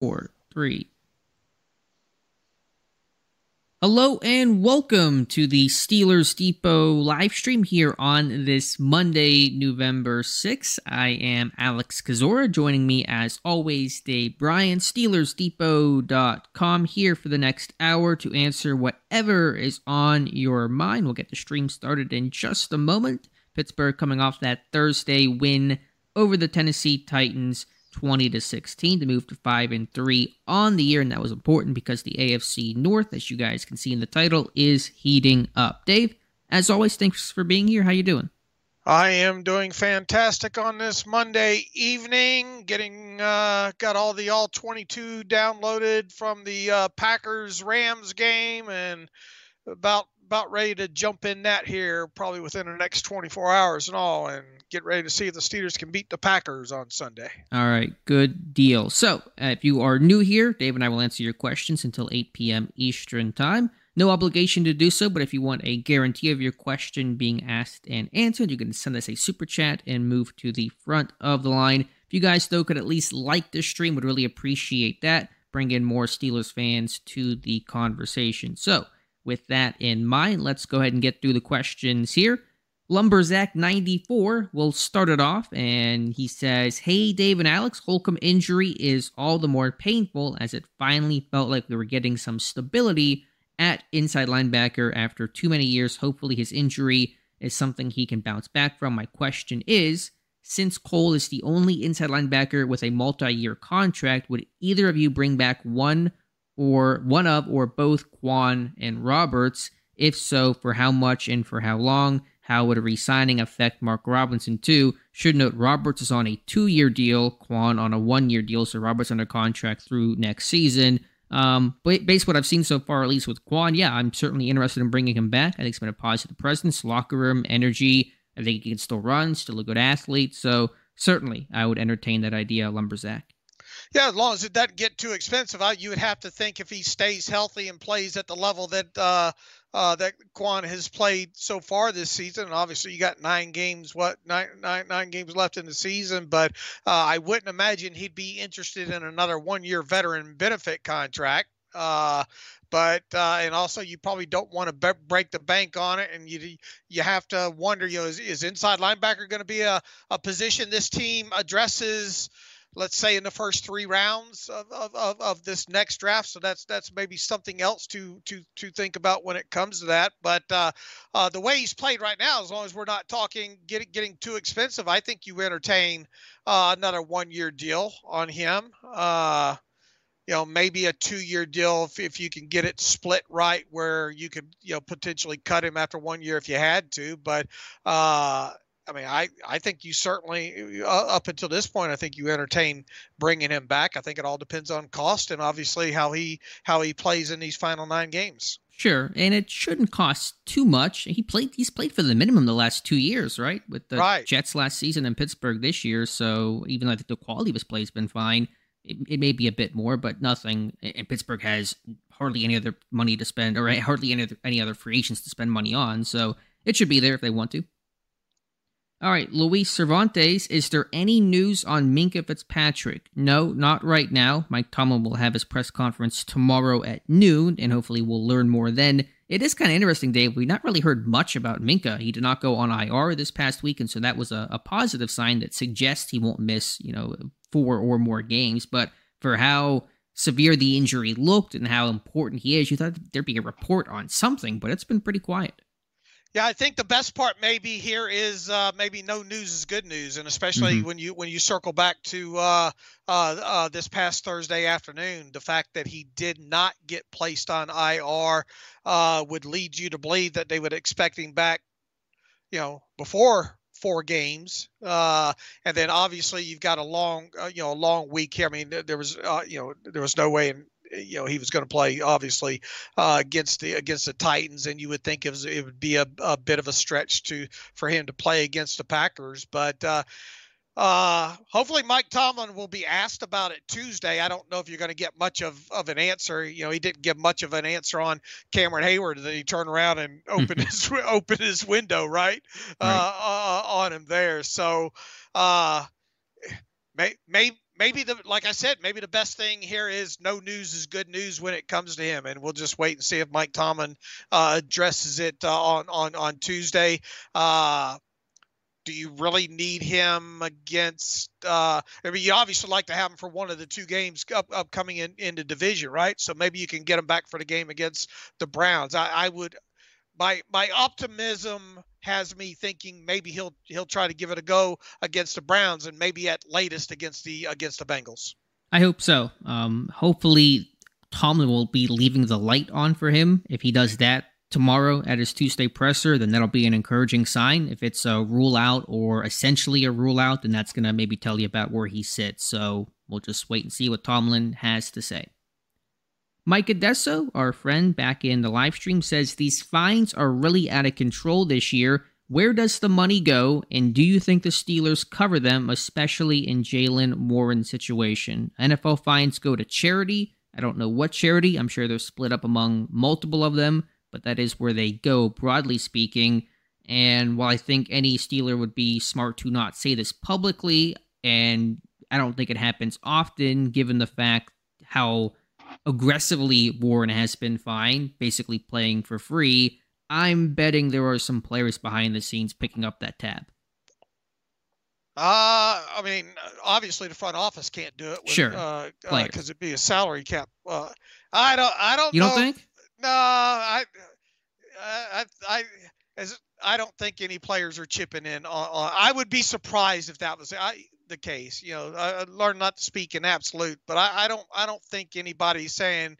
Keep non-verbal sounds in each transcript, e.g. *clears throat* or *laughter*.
four, three. Hello and welcome to the Steelers Depot live stream here on this Monday, November 6th. I am Alex Kozora. Joining me as always, Dave Bryan, SteelersDepot.com here for the next hour to answer whatever is on your mind. We'll get the stream started in just a moment. Pittsburgh coming off that Thursday win over the Tennessee Titans. 20 to 16 to move to 5 and 3 on the year and that was important because the AFC North as you guys can see in the title is heating up. Dave, as always thanks for being here. How you doing? I am doing fantastic on this Monday evening. Getting uh, got all the all 22 downloaded from the uh, Packers Rams game and about about ready to jump in that here probably within the next 24 hours and all and get ready to see if the Steelers can beat the Packers on Sunday. All right, good deal. So, uh, if you are new here, Dave and I will answer your questions until 8 p.m. Eastern Time. No obligation to do so, but if you want a guarantee of your question being asked and answered, you can send us a super chat and move to the front of the line. If you guys, though, could at least like this stream, would really appreciate that. Bring in more Steelers fans to the conversation. So, with that in mind, let's go ahead and get through the questions here. Lumberzack94 will start it off, and he says, Hey, Dave and Alex, Holcomb injury is all the more painful as it finally felt like we were getting some stability at inside linebacker after too many years. Hopefully, his injury is something he can bounce back from. My question is since Cole is the only inside linebacker with a multi year contract, would either of you bring back one or one of or both Kwon and Roberts? If so, for how much and for how long? How would a re-signing affect Mark Robinson too? Should note Roberts is on a two-year deal, Kwon on a one-year deal, so Roberts under contract through next season. Um, but based what I've seen so far, at least with Kwon, yeah, I'm certainly interested in bringing him back. I think he's been a positive presence, locker room, energy. I think he can still run, still a good athlete. So certainly, I would entertain that idea, Lumberzack. Yeah, as long as it doesn't get too expensive, I, you would have to think if he stays healthy and plays at the level that uh, uh, that Kwon has played so far this season. And obviously, you got nine games, what nine, nine, nine games left in the season. But uh, I wouldn't imagine he'd be interested in another one-year veteran benefit contract. Uh, but uh, and also you probably don't want to be- break the bank on it, and you you have to wonder, you know, is, is inside linebacker going to be a, a position this team addresses? Let's say in the first three rounds of, of, of, this next draft. So that's that's maybe something else to to to think about when it comes to that. But uh, uh, the way he's played right now, as long as we're not talking getting getting too expensive, I think you entertain uh, another one year deal on him. Uh, you know, maybe a two year deal if, if you can get it split right, where you could you know potentially cut him after one year if you had to. But uh, I mean, I, I think you certainly, uh, up until this point, I think you entertain bringing him back. I think it all depends on cost and obviously how he how he plays in these final nine games. Sure, and it shouldn't cost too much. He played he's played for the minimum the last two years, right? With the right. Jets last season and Pittsburgh this year. So even though I think the quality of his play has been fine, it, it may be a bit more, but nothing. And Pittsburgh has hardly any other money to spend, or hardly any other, any other free agents to spend money on. So it should be there if they want to. All right, Luis Cervantes, is there any news on Minkah Fitzpatrick? No, not right now. Mike Tomlin will have his press conference tomorrow at noon, and hopefully we'll learn more then. It is kind of interesting, Dave. We've not really heard much about Minkah. He did not go on IR this past week, and so that was a, a positive sign that suggests he won't miss, you know, four or more games. But for how severe the injury looked and how important he is, you thought there'd be a report on something, but it's been pretty quiet. Yeah, I think the best part maybe here is uh, maybe no news is good news, and especially mm-hmm. when you when you circle back to uh, uh, uh, this past Thursday afternoon, the fact that he did not get placed on IR uh, would lead you to believe that they would expect him back, you know, before four games, uh, and then obviously you've got a long, uh, you know, a long week here. I mean, there was, uh, you know, there was no way in you know he was going to play obviously uh, against the against the Titans, and you would think it, was, it would be a, a bit of a stretch to for him to play against the Packers, but. Uh, uh, hopefully Mike Tomlin will be asked about it Tuesday. I don't know if you're going to get much of, of an answer. You know, he didn't give much of an answer on Cameron Heyward. Then he turned around and *laughs* opened his *laughs* opened his window right, right. Uh, uh, on him there. So, uh, may, may, maybe the like I said, maybe the best thing here is no news is good news when it comes to him, and we'll just wait and see if Mike Tomlin uh, addresses it uh, on on on Tuesday. Uh, do you really need him against? Uh, I mean, you obviously like to have him for one of the two games up, upcoming in, in the division, right? So maybe you can get him back for the game against the Browns. I, I would. My my optimism has me thinking maybe he'll he'll try to give it a go against the Browns and maybe at latest against the against the Bengals. I hope so. Um, hopefully Tomlin will be leaving the light on for him. If he does that, tomorrow at his Tuesday presser, then that'll be an encouraging sign. If it's a rule out or essentially a rule out, then that's to maybe tell you about where he sits. So we'll just wait and see what Tomlin has to say. Mike Adesso, our friend back in the live stream, says these fines are really out of control this year. Where does the money go? And do you think the Steelers cover them, especially in Jaylen Warren's situation? NFL fines go to charity. I don't know what charity. I'm sure they're split up among multiple of them but that is where they go, broadly speaking. And while I think any Steeler would be smart to not say this publicly, and I don't think it happens often, given the fact how aggressively Warren has been fine, basically playing for free, I'm betting there are some players behind the scenes picking up that tab. Uh, I mean, obviously the front office can't do it. With, sure, because uh, uh, it'd be a salary cap. Uh, I don't. I don't. You know. don't think? No, I, I, I, as I don't think any players are chipping in. On, on, I would be surprised if that was I, the case. You know, I, I learned not to speak in absolute, but I, I don't, I don't think anybody's saying,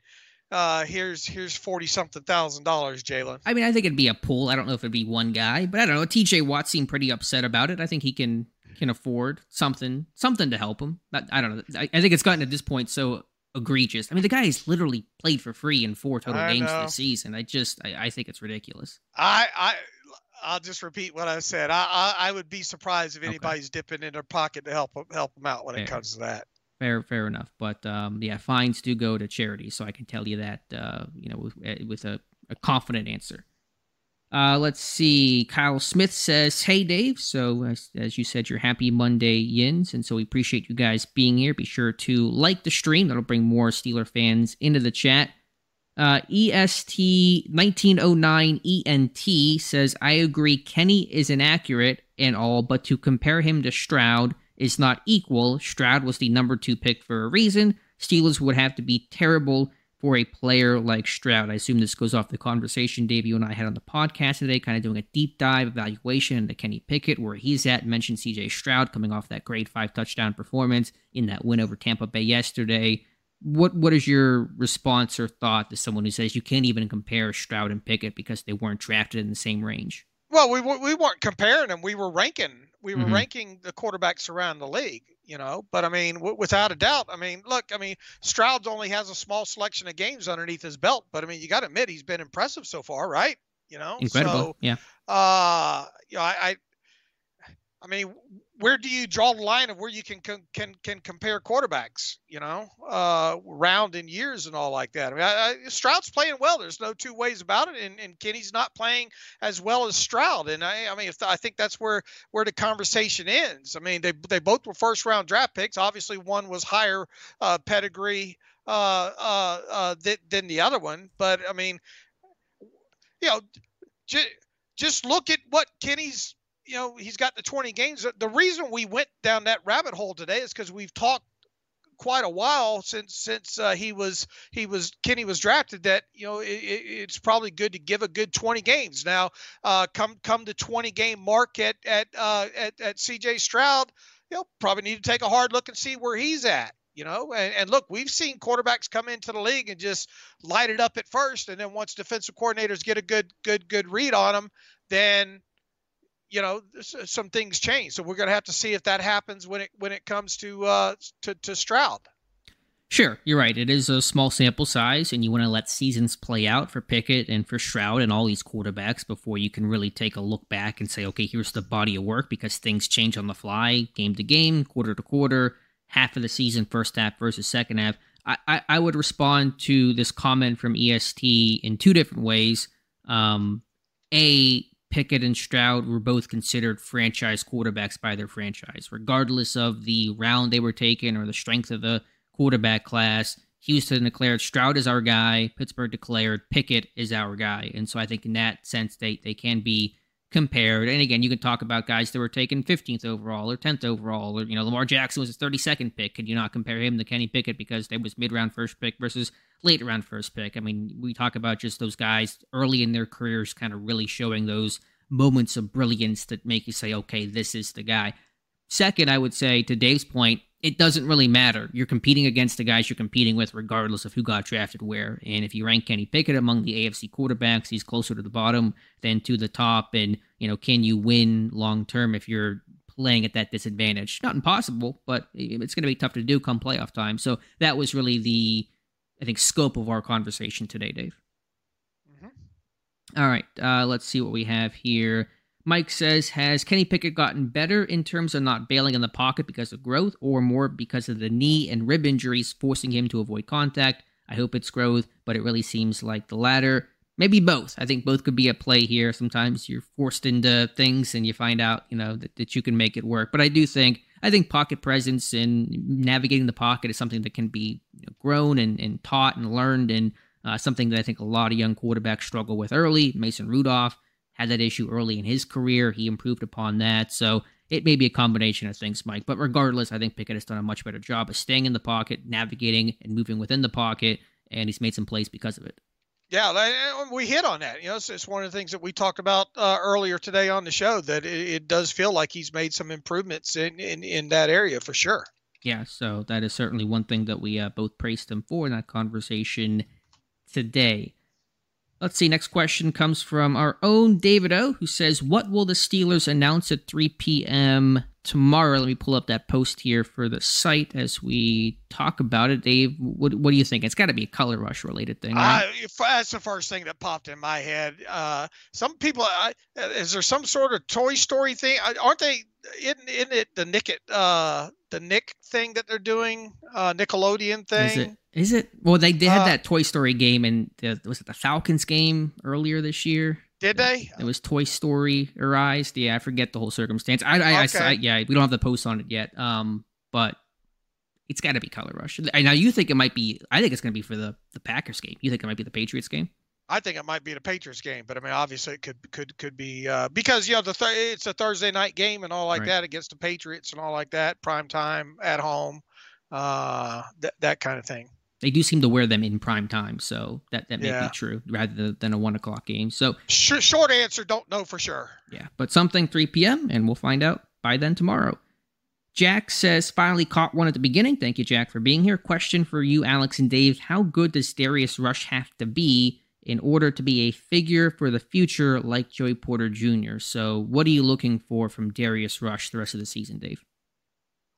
uh, here's here's forty something thousand dollars, Jaylen. I mean, I think it'd be a pool. I don't know if it'd be one guy, but I don't know. T.J. Watt seemed pretty upset about it. I think he can can afford something something to help him. I, I don't know. I, I think it's gotten at this point so egregious. I mean, the guy's literally played for free in four total I games know. this season. I just, I, I, think it's ridiculous. I, I, I'll just repeat what I said. I, I, I would be surprised if anybody's okay. dipping in their pocket to help help them out when fair. it comes to that. Fair, fair enough. But um, yeah, fines do go to charity, so I can tell you that, uh, you know, with, eh, with a, a confident answer. Uh, let's see. Kyle Smith says, Hey, Dave. So, as, as, you said, you're happy Monday yins. And so we appreciate you guys being here. Be sure to like the stream. That'll bring more Steeler fans into the chat. Uh, EST1909 ENT says, I agree. Kenny is inaccurate and all, but to compare him to Stroud is not equal. Stroud was the number two pick for a reason. Steelers would have to be terrible for a player like Stroud. I assume this goes off the conversation Dave you and I had on the podcast today, kind of doing a deep dive evaluation into Kenny Pickett, where he's at. Mentioned CJ Stroud coming off that great five touchdown performance in that win over Tampa Bay yesterday. What what is your response or thought to someone who says you can't even compare Stroud and Pickett because they weren't drafted in the same range? Well, we we weren't comparing them. We were ranking. We were mm-hmm. ranking the quarterbacks around the league you know. But I mean, w- without a doubt, I mean, look, I mean, Stroud only has a small selection of games underneath his belt, but I mean, you got to admit he's been impressive so far, right? You know, incredible. So, yeah. Uh, you know, I, I, I mean, where do you draw the line of where you can can can compare quarterbacks? You know, uh, round in years and all like that. I mean, I, I, Stroud's playing well. There's no two ways about it, and, and Kenny's not playing as well as Stroud. And I, I mean, if, I think that's where where the conversation ends. I mean, they they both were first round draft picks. Obviously, one was higher uh, pedigree uh, uh, uh, th- than the other one, but I mean, you know, j- just look at what Kenny's you know, he's got the 20 games. The reason we went down that rabbit hole today is because we've talked quite a while since since uh, he was he was Kenny was drafted that you know it, it's probably good to give a good 20 games. Now uh, come come the 20 game mark at at uh, at, at CJ Stroud you know probably need to take a hard look and see where he's at you know? And, and look we've seen quarterbacks come into the league and just light it up at first and then once defensive coordinators get a good good good read on them then you know some things change. So we're going to have to see if that happens when it when it comes to uh to, to stroud. Sure you're right. It is a small sample size and you want to let seasons play out for pickett and for stroud and all these quarterbacks before you can really take a look back and say okay here's the body of work because things change on the fly game to game quarter to quarter half of the season first half versus second half. I i, I would respond to this comment from est in two different ways. Um a Pickett and Stroud were both considered franchise quarterbacks by their franchise, regardless of the round they were taken or the strength of the quarterback class. Houston declared Stroud is our guy. Pittsburgh declared Pickett is our guy. And so I think in that sense, they, they can be compared. And again, you can talk about guys that were taken 15th overall or 10th overall, or, you know, Lamar Jackson was a 32nd pick. Could you not compare him to Kenny Pickett because they was mid round first pick versus late round first pick? I mean, we talk about just those guys early in their careers kind of really showing those moments of brilliance that make you say, okay, this is the guy. Second, I would say to Dave's point, it doesn't really matter. You're competing against the guys you're competing with, regardless of who got drafted where. And if you rank Kenny Pickett among the AFC quarterbacks, he's closer to the bottom than to the top. And, you know, can you win long term if you're playing at that disadvantage? Not impossible, but it's going to be tough to do come playoff time. So that was really the, I think, scope of our conversation today, Dave. Mm-hmm. All right. Uh, let's see what we have here. Mike says, has Kenny Pickett gotten better in terms of not bailing in the pocket because of growth or more because of the knee and rib injuries forcing him to avoid contact? I hope it's growth, but it really seems like the latter. Maybe both. I think both could be at play here. Sometimes you're forced into things and you find out, you know, that, that you can make it work. But I do think, I think pocket presence and navigating the pocket is something that can be you know, grown and, and taught and learned and uh, something that I think a lot of young quarterbacks struggle with early. Mason Rudolph, had that issue early in his career. He improved upon that. So it may be a combination of things, Mike. But regardless, I think Pickett has done a much better job of staying in the pocket, navigating and moving within the pocket, and he's made some plays because of it. Yeah, we hit on that. You know, it's, it's one of the things that we talked about uh, earlier today on the show that it, it, does feel like he's made some improvements in, in, in that area for sure. Yeah, so that is certainly one thing that we uh, both praised him for in that conversation today. Let's see. Next question comes from our own David O, who says, "What will the Steelers announce at 3 p.m. tomorrow?" Let me pull up that post here for the site as we talk about it. Dave, what, what do you think? It's got to be a color rush related thing. Right? Uh, that's the first thing that popped in my head. Uh, some people, uh, is there some sort of Toy Story thing? Aren't they? Isn't, isn't it the Nick uh, the Nick thing that they're doing? Uh, Nickelodeon thing. Is it? Is it? Well, they, they had uh, that Toy Story game, and was it the Falcons game earlier this year? Did they? It was Toy Story arised. Yeah, I forget the whole circumstance. I, I, okay. I, yeah, we don't have the post on it yet. Um, but it's got to be Color Rush. Now you think it might be? I think it's going to be for the the Packers game. You think it might be the Patriots game? I think it might be the Patriots game, but I mean, obviously it could could could be uh, because you know the th- it's a Thursday night game and all like right. that against the Patriots and all like that, prime time at home, uh, that that kind of thing they do seem to wear them in prime time, so that that may yeah. be true rather than a one o'clock game. So short answer, don't know for sure. Yeah, but something 3 p.m. and we'll find out by then tomorrow. Jack says finally caught one at the beginning. Thank you, Jack, for being here. Question for you, Alex and Dave: How good does Darius Rush have to be in order to be a figure for the future like Joey Porter Jr.? So, what are you looking for from Darius Rush the rest of the season, Dave?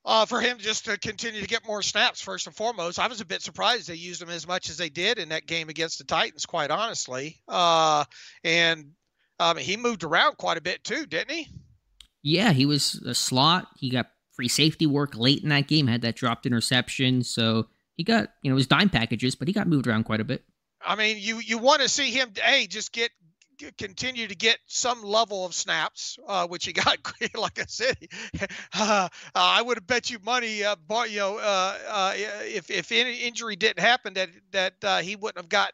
Uh, for him just to continue to get more snaps first and foremost. I was a bit surprised they used him as much as they did in that game against the Titans, quite honestly. Uh, and um, he moved around quite a bit too, didn't he? Yeah, he was a slot. He got free safety work late in that game, had that dropped interception. So he got, you know, his dime packages, but he got moved around quite a bit. I mean, you you want to see him, hey, just get continue to get some level of snaps, uh, which he *laughs* got. like I said, *laughs* uh, I would have bet you money, uh, bought, you know, uh, uh, if if any injury didn't happen, that that uh, he wouldn't have got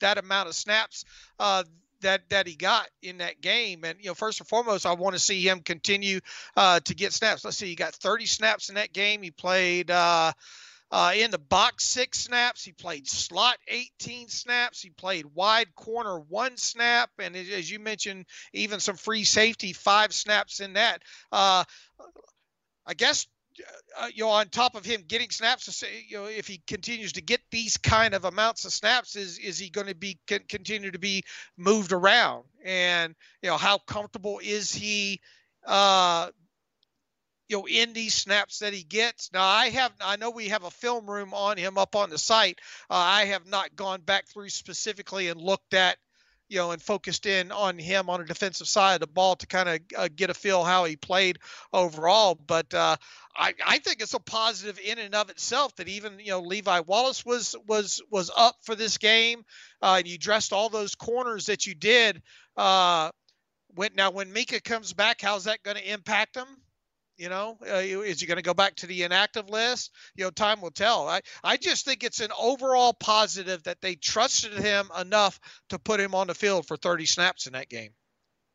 that amount of snaps that that he got in that game. And you know, first and foremost, I want to see him continue uh, to get snaps. Let's see, he got 30 snaps in that game. He played uh, uh, in the box, six snaps. He played slot 18 snaps. He played wide corner one snap. And as you mentioned, even some free safety, five snaps in that. Uh, I guess uh, you know, on top of him getting snaps, to say, you know, if he continues to get these kind of amounts of snaps, is is he going to be continue to be moved around? And you know, how comfortable is he uh, you know in these snaps that he gets. Now i have i know we have a film room on him up on the site. Uh, i have not gone back through specifically and looked at you know and focused in on him on a defensive side of the ball to kind of uh, get a feel how he played overall. But uh, I, I think it's a positive in and of itself that even you know Levi Wallace was was was up for this game uh, and you dressed all those corners that you did uh, when now when Minkah comes back, how's that going to impact him? You know, uh, is he going to go back to the inactive list? You know, time will tell. I, I just think it's an overall positive that they trusted him enough to put him on the field for 30 snaps in that game.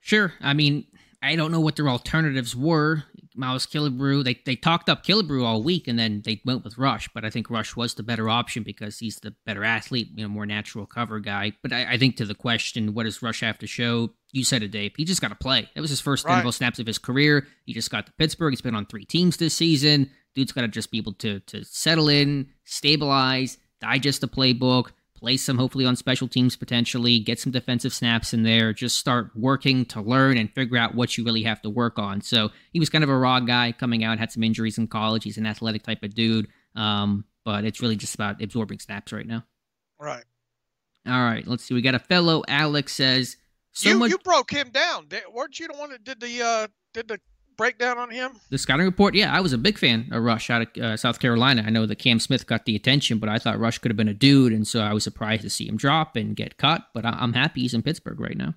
Sure. I mean, I don't know what their alternatives were. Miles Killebrew, they, they talked up Killebrew all week and then they went with Rush, but I think Rush was the better option because he's the better athlete, you know, more natural cover guy. But I, I think to the question, what does Rush have to show? You said it, Dave. He just got to play. It was his first right. snaps of his career. He just got to Pittsburgh. He's been on three teams this season. Dude's got to just be able to to settle in, stabilize, digest the playbook, play some hopefully on special teams potentially, get some defensive snaps in there, just start working to learn and figure out what you really have to work on. So he was kind of a raw guy coming out, had some injuries in college. He's an athletic type of dude, um, but it's really just about absorbing snaps right now. Right. All right. Let's see. We got a fellow Alex says. So you, much- you broke him down. Weren't you the one that did the uh, did the breakdown on him? The scouting report, yeah, I was a big fan of Rush out of uh, South Carolina. I know that Cam Smith got the attention, but I thought Rush could have been a dude, and so I was surprised to see him drop and get cut. But I- am happy he's in Pittsburgh right now.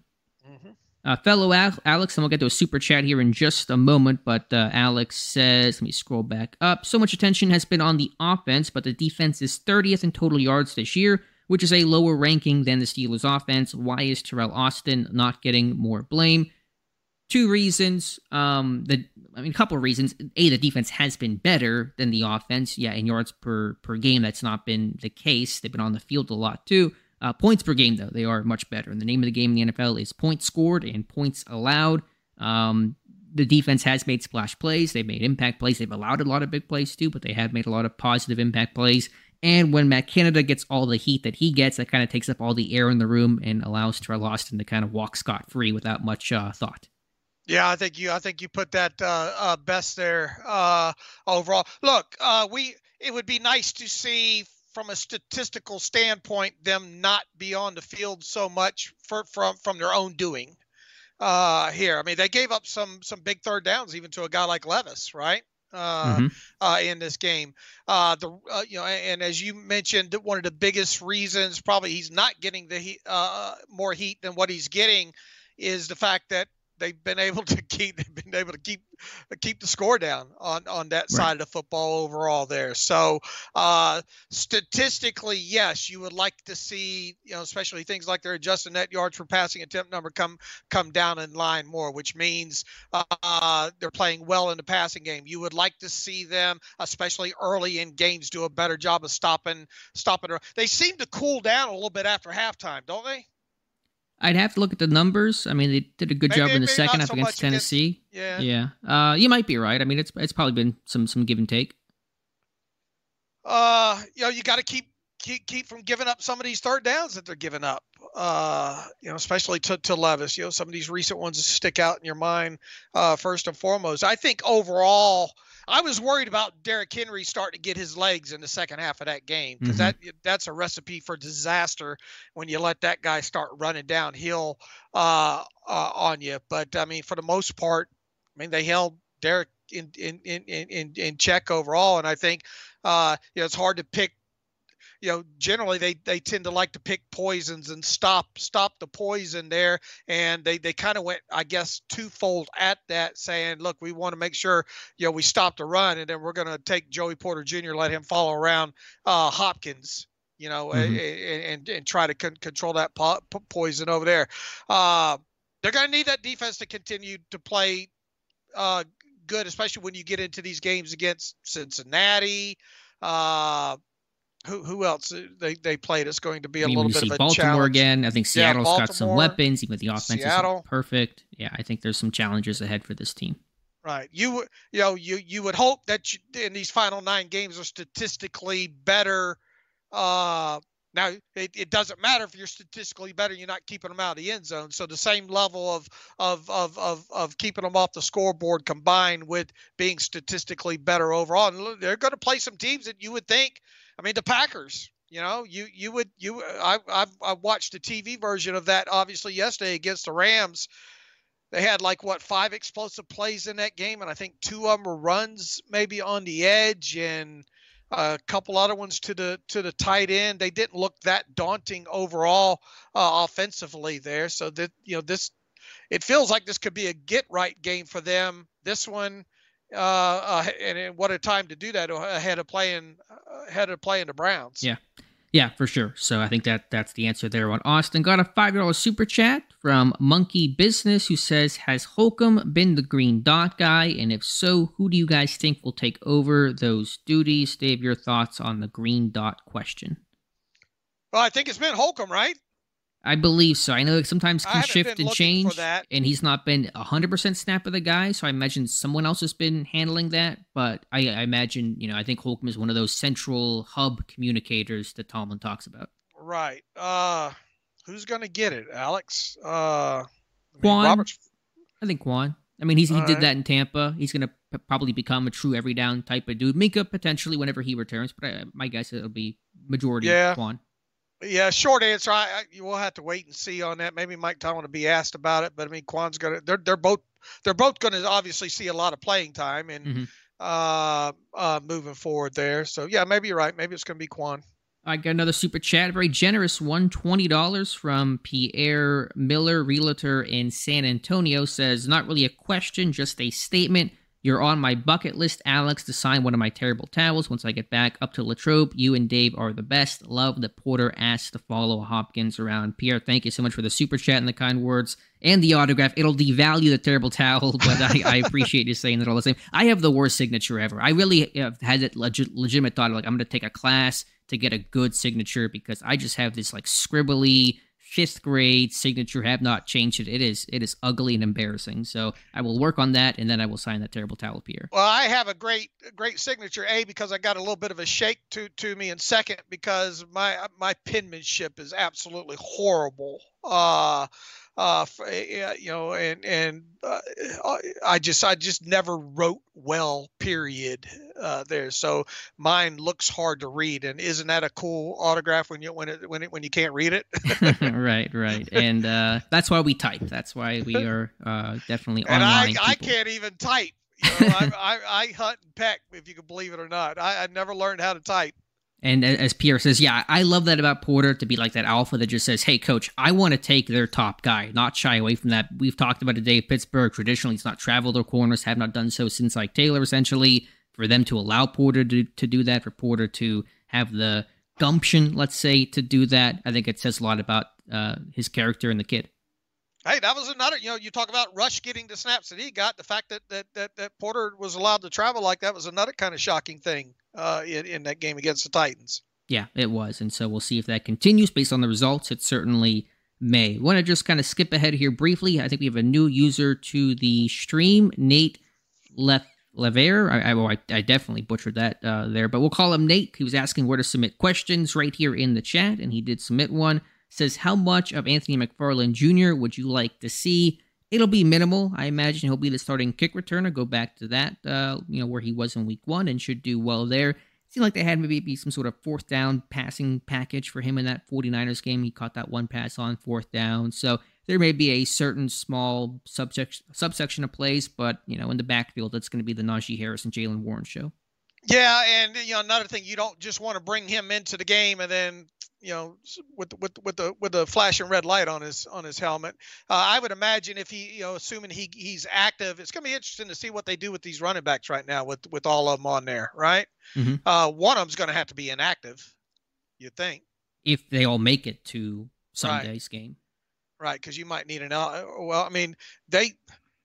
Mm-hmm. Uh, fellow Al- Alex, and we'll get to a super chat here in just a moment. But uh, Alex says, let me scroll back up. So much attention has been on the offense, but the defense is 30th in total yards this year, which is a lower ranking than the Steelers' offense. Why is Teryl Austin not getting more blame? Two reasons. Um, the I mean, a couple of reasons. A, the defense has been better than the offense. Yeah, in yards per per game, that's not been the case. They've been on the field a lot too. Uh, points per game, though, they are much better. And the name of the game in the NFL is points scored and points allowed. Um, the defense has made splash plays. They've made impact plays. They've allowed a lot of big plays too, but they have made a lot of positive impact plays. And when Matt Canada gets all the heat that he gets, that kind of takes up all the air in the room and allows Teryl Austin to kind of walk scot free without much uh, thought. Yeah, I think you. I think you put that uh, uh, best there uh, overall. Look, uh, we. It would be nice to see, from a statistical standpoint, them not be on the field so much for, from from their own doing. Uh, here, I mean, they gave up some some big third downs, even to a guy like Levis, right? Uh, mm-hmm. uh, in this game. Uh, the uh, you know, and as you mentioned, one of the biggest reasons probably he's not getting the heat, uh, more heat than what he's getting is the fact that they've been able to *laughs* keep they've been able to keep keep the score down on on that right. side of the football overall there. So uh, statistically, yes, you would like to see you know especially things like their adjusted net yards per passing attempt number come come down in line more, which means uh, they're playing well in the passing game. You would like to see them, especially early in games, do a better job of stopping stopping. They seem to cool down a little bit after halftime, don't they? I'd have to look at the numbers. I mean, they did a good maybe, job in the second half so against Tennessee. Against, yeah, yeah. Uh, you might be right. I mean, it's it's probably been some some give and take. Uh, you know, you got to keep keep keep from giving up some of these third downs that they're giving up. Uh, you know, especially to to Levis. You know, some of these recent ones stick out in your mind. Uh, first and foremost, I think overall I was worried about Derrick Henry starting to get his legs in the second half of that game because mm-hmm. that that's a recipe for disaster when you let that guy start running downhill uh, uh, on you. But I mean, for the most part, I mean they held Derrick in in in in, in check overall, and I think uh, you know it's hard to pick you know generally they they tend to like to pick poisons and stop stop the poison there and they they kind of went i guess twofold at that saying look we want to make sure you know we stop the run and then we're going to take joey porter jr let him follow around uh, hopkins you know mm-hmm. and, and, and try to con- control that po- poison over there uh, they're going to need that defense to continue to play uh, good especially when you get into these games against cincinnati uh, who who else they, they played is going to be a little bit of a Baltimore challenge. again. I think Seattle's yeah, got some weapons, even the offense Seattle. is perfect. Yeah, I think there's some challenges ahead for this team. Right. You you know you you would hope that you, in these final nine games are statistically better. Uh, now it, it doesn't matter if you're statistically better, you're not keeping them out of the end zone. So the same level of of of of, of keeping them off the scoreboard combined with being statistically better overall, and they're going to play some teams that you would think I mean, the Packers. You know, you you would you I I've, I watched the TV version of that obviously yesterday against the Rams. They had like what five explosive plays in that game, and I think two of them were runs maybe on the edge, and a couple other ones to the to the tight end. They didn't look that daunting overall uh, offensively there. So that you know this it feels like this could be a get right game for them. This one, uh, uh and, and, what a time to do that ahead of playing ahead of playing the Browns. Yeah. Yeah, for sure. So I think that that's the answer there on Austin. Got a five dollar super chat from Monkey Business who says, "Has Holcomb been the green dot guy? And if so, who do you guys think will take over those duties?" Dave, your thoughts on the green dot question? Well, I think it's been Holcomb, right? I believe so. I know it sometimes can shift and change, and he's not been 100% snap of the guy, so I imagine someone else has been handling that. But I, I, imagine, you know, I think Holcomb is one of those central hub communicators that Tomlin talks about. Right. Uh, who's going to get it, Alex? Uh, Kwon. Roberts. I think Kwon. I mean, he's, he All did right. that in Tampa. He's going to p- probably become a true every down type of dude. Minkah potentially whenever he returns, but I, my guess it'll be majority yeah. Kwon. Yeah, short answer. I, I you will have to wait and see on that. Maybe Mike Tomlin will be asked about it, but I mean, Kwon's gonna. They're they're both they're both going to obviously see a lot of playing time and mm-hmm. uh, uh, moving forward there. So yeah, maybe you're right. Maybe it's going to be Kwon. I got another super chat, very generous one, twenty dollars from Pierre Miller, realtor in San Antonio. Says not really a question, just a statement. You're on my bucket list, Alex, to sign one of my terrible towels once I get back up to Latrobe. You and Dave are the best. Love that Porter asked to follow Hopkins around. Pierre, thank you so much for the super chat and the kind words and the autograph. It'll devalue the terrible towel, *laughs* but I, I appreciate you saying that all the same. I have the worst signature ever. I really have had that legit, legitimate thought like I'm going to take a class to get a good signature because I just have this like scribbly fifth grade signature have not changed it. It is it is ugly and embarrassing. So I will work on that, and then I will sign that terrible towel Pierre. Well, I have a great great signature. A because I got a little bit of a shake to to me, and second because my my penmanship is absolutely horrible. Uh, uh, you know, and and uh, I just I just never wrote well. Period. Uh, there, so mine looks hard to read, and isn't that a cool autograph when you when it when it when you can't read it? *laughs* right, right, and uh, that's why we type. That's why we *laughs* are uh, definitely and online. I, I can't even type. You know, I, I, I, hunt and peck, if you can believe it or not. I, I never learned how to type. And as Pierre says, yeah, I love that about Porter to be like that alpha that just says, hey, coach, I want to take their top guy, not shy away from that. We've talked about today, Pittsburgh traditionally has not traveled their corners, have not done so since Ike Taylor, essentially. For them to allow Porter to, to do that, for Porter to have the gumption, let's say, to do that, I think it says a lot about uh, his character and the kid. Hey, that was another. You know, you talk about Rush getting the snaps that he got. The fact that that that, that Porter was allowed to travel like that was another kind of shocking thing uh, in, in that game against the Titans. Yeah, it was. And so we'll see if that continues based on the results. It certainly may. Want to just kind of skip ahead here briefly. I think we have a new user to the stream, Nate Left. Lever, I, I, I, I, definitely butchered that uh, there, but we'll call him Nate. He was asking where to submit questions right here in the chat, and he did submit one. Says, How much of Anthony McFarland Jr. would you like to see? It'll be minimal. I imagine he'll be the starting kick returner. Go back to that, uh, you know, where he was in week one and should do well there. Seemed like they had maybe some sort of fourth down passing package for him in that 49ers game. He caught that one pass on fourth down. So there may be a certain small subsection, subsection of plays, but, you know, in the backfield, that's going to be the Najee Harris and Jaylen Warren show. Yeah, and you know another thing, you don't just want to bring him into the game and then you know with with with the with the flashing red light on his on his helmet. Uh, I would imagine if he you know assuming he he's active, it's going to be interesting to see what they do with these running backs right now with with all of them on there, right? Mm-hmm. Uh, one of them's going to have to be inactive, you think, if they all make it to Sunday's right. game, right? Because you might need an well, I mean they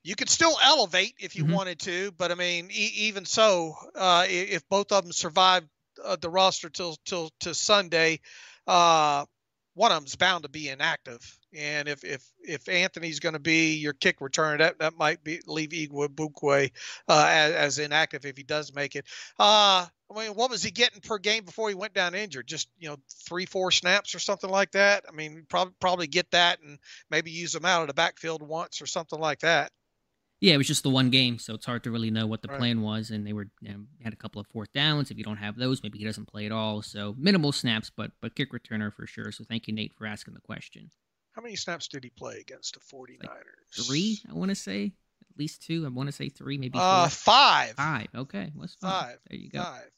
you could still elevate if you mm-hmm. wanted to, but I mean, e- even so, uh, if both of them survive uh, the roster till till to Sunday, uh, one of them's bound to be inactive. And if if if Anthony's going to be your kick returner, that that might be leave Igwe uh, as, as inactive if he does make it. Uh, I mean, what was he getting per game before he went down injured? Just you know, three, four snaps or something like that. I mean, probably probably get that and maybe use them out of the backfield once or something like that. Yeah, it was just the one game, so it's hard to really know what the right. plan was. And they were you know, had a couple of fourth downs. If you don't have those, maybe he doesn't play at all. So minimal snaps, but but kick returner for sure. So thank you, Nate, for asking the question. How many snaps did he play against the 49ers? Like three, I want to say. At least two. I want to say three, maybe uh, five. Five. Okay. What's five? five? There you go. Five.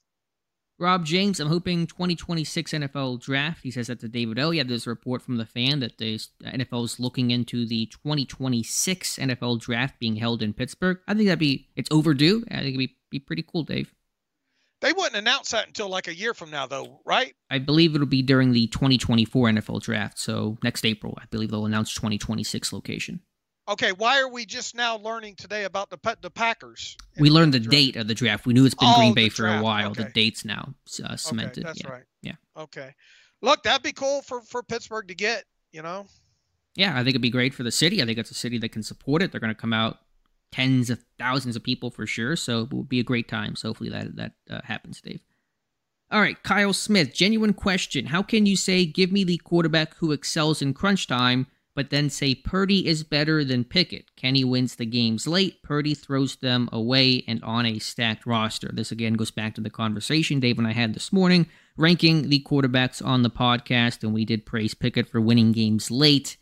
Rob James, I'm hoping 2026 NFL draft. He says that to David O. Yeah, there's a report from the fan that the uh, NFL is looking into the 2026 NFL draft being held in Pittsburgh. I think that'd be it's overdue. I think it'd be be pretty cool, Dave. They wouldn't announce that until like a year from now, though, right? I believe it'll be during the 2024 NFL draft. So next April, I believe they'll announce 2026 location. Okay, why are we just now learning today about the the Packers? We learned the, the date of the draft. We knew it's been oh, Green Bay for a while. Okay. The date's now uh, cemented. Okay, that's yeah. right. Yeah. Okay. Look, that'd be cool for for Pittsburgh to get. You know. Yeah, I think it'd be great for the city. I think it's a city that can support it. They're going to come out tens of thousands of people for sure. So it would be a great time. So hopefully that that uh, happens, Dave. All right, Kyle Smith, genuine question. How can you say give me the quarterback who excels in crunch time but then say Purdy is better than Pickett. Kenny wins the games late, Purdy throws them away and on a stacked roster. This again goes back to the conversation Dave and I had this morning, ranking the quarterbacks on the podcast, and we did praise Pickett for winning games late.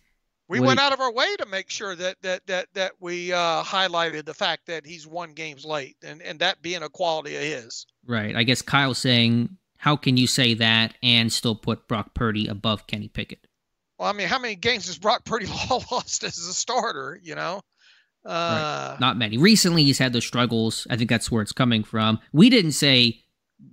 We what went out of our way to make sure that that that that we uh, highlighted the fact that he's won games late, and and that being a quality of his. Right. I guess Kyle saying, how can you say that and still put Brock Purdy above Kenny Pickett? Well, I mean, how many games has Brock Purdy *laughs* lost as a starter? You know, uh, right. not many. Recently, he's had those struggles. I think that's where it's coming from. We didn't say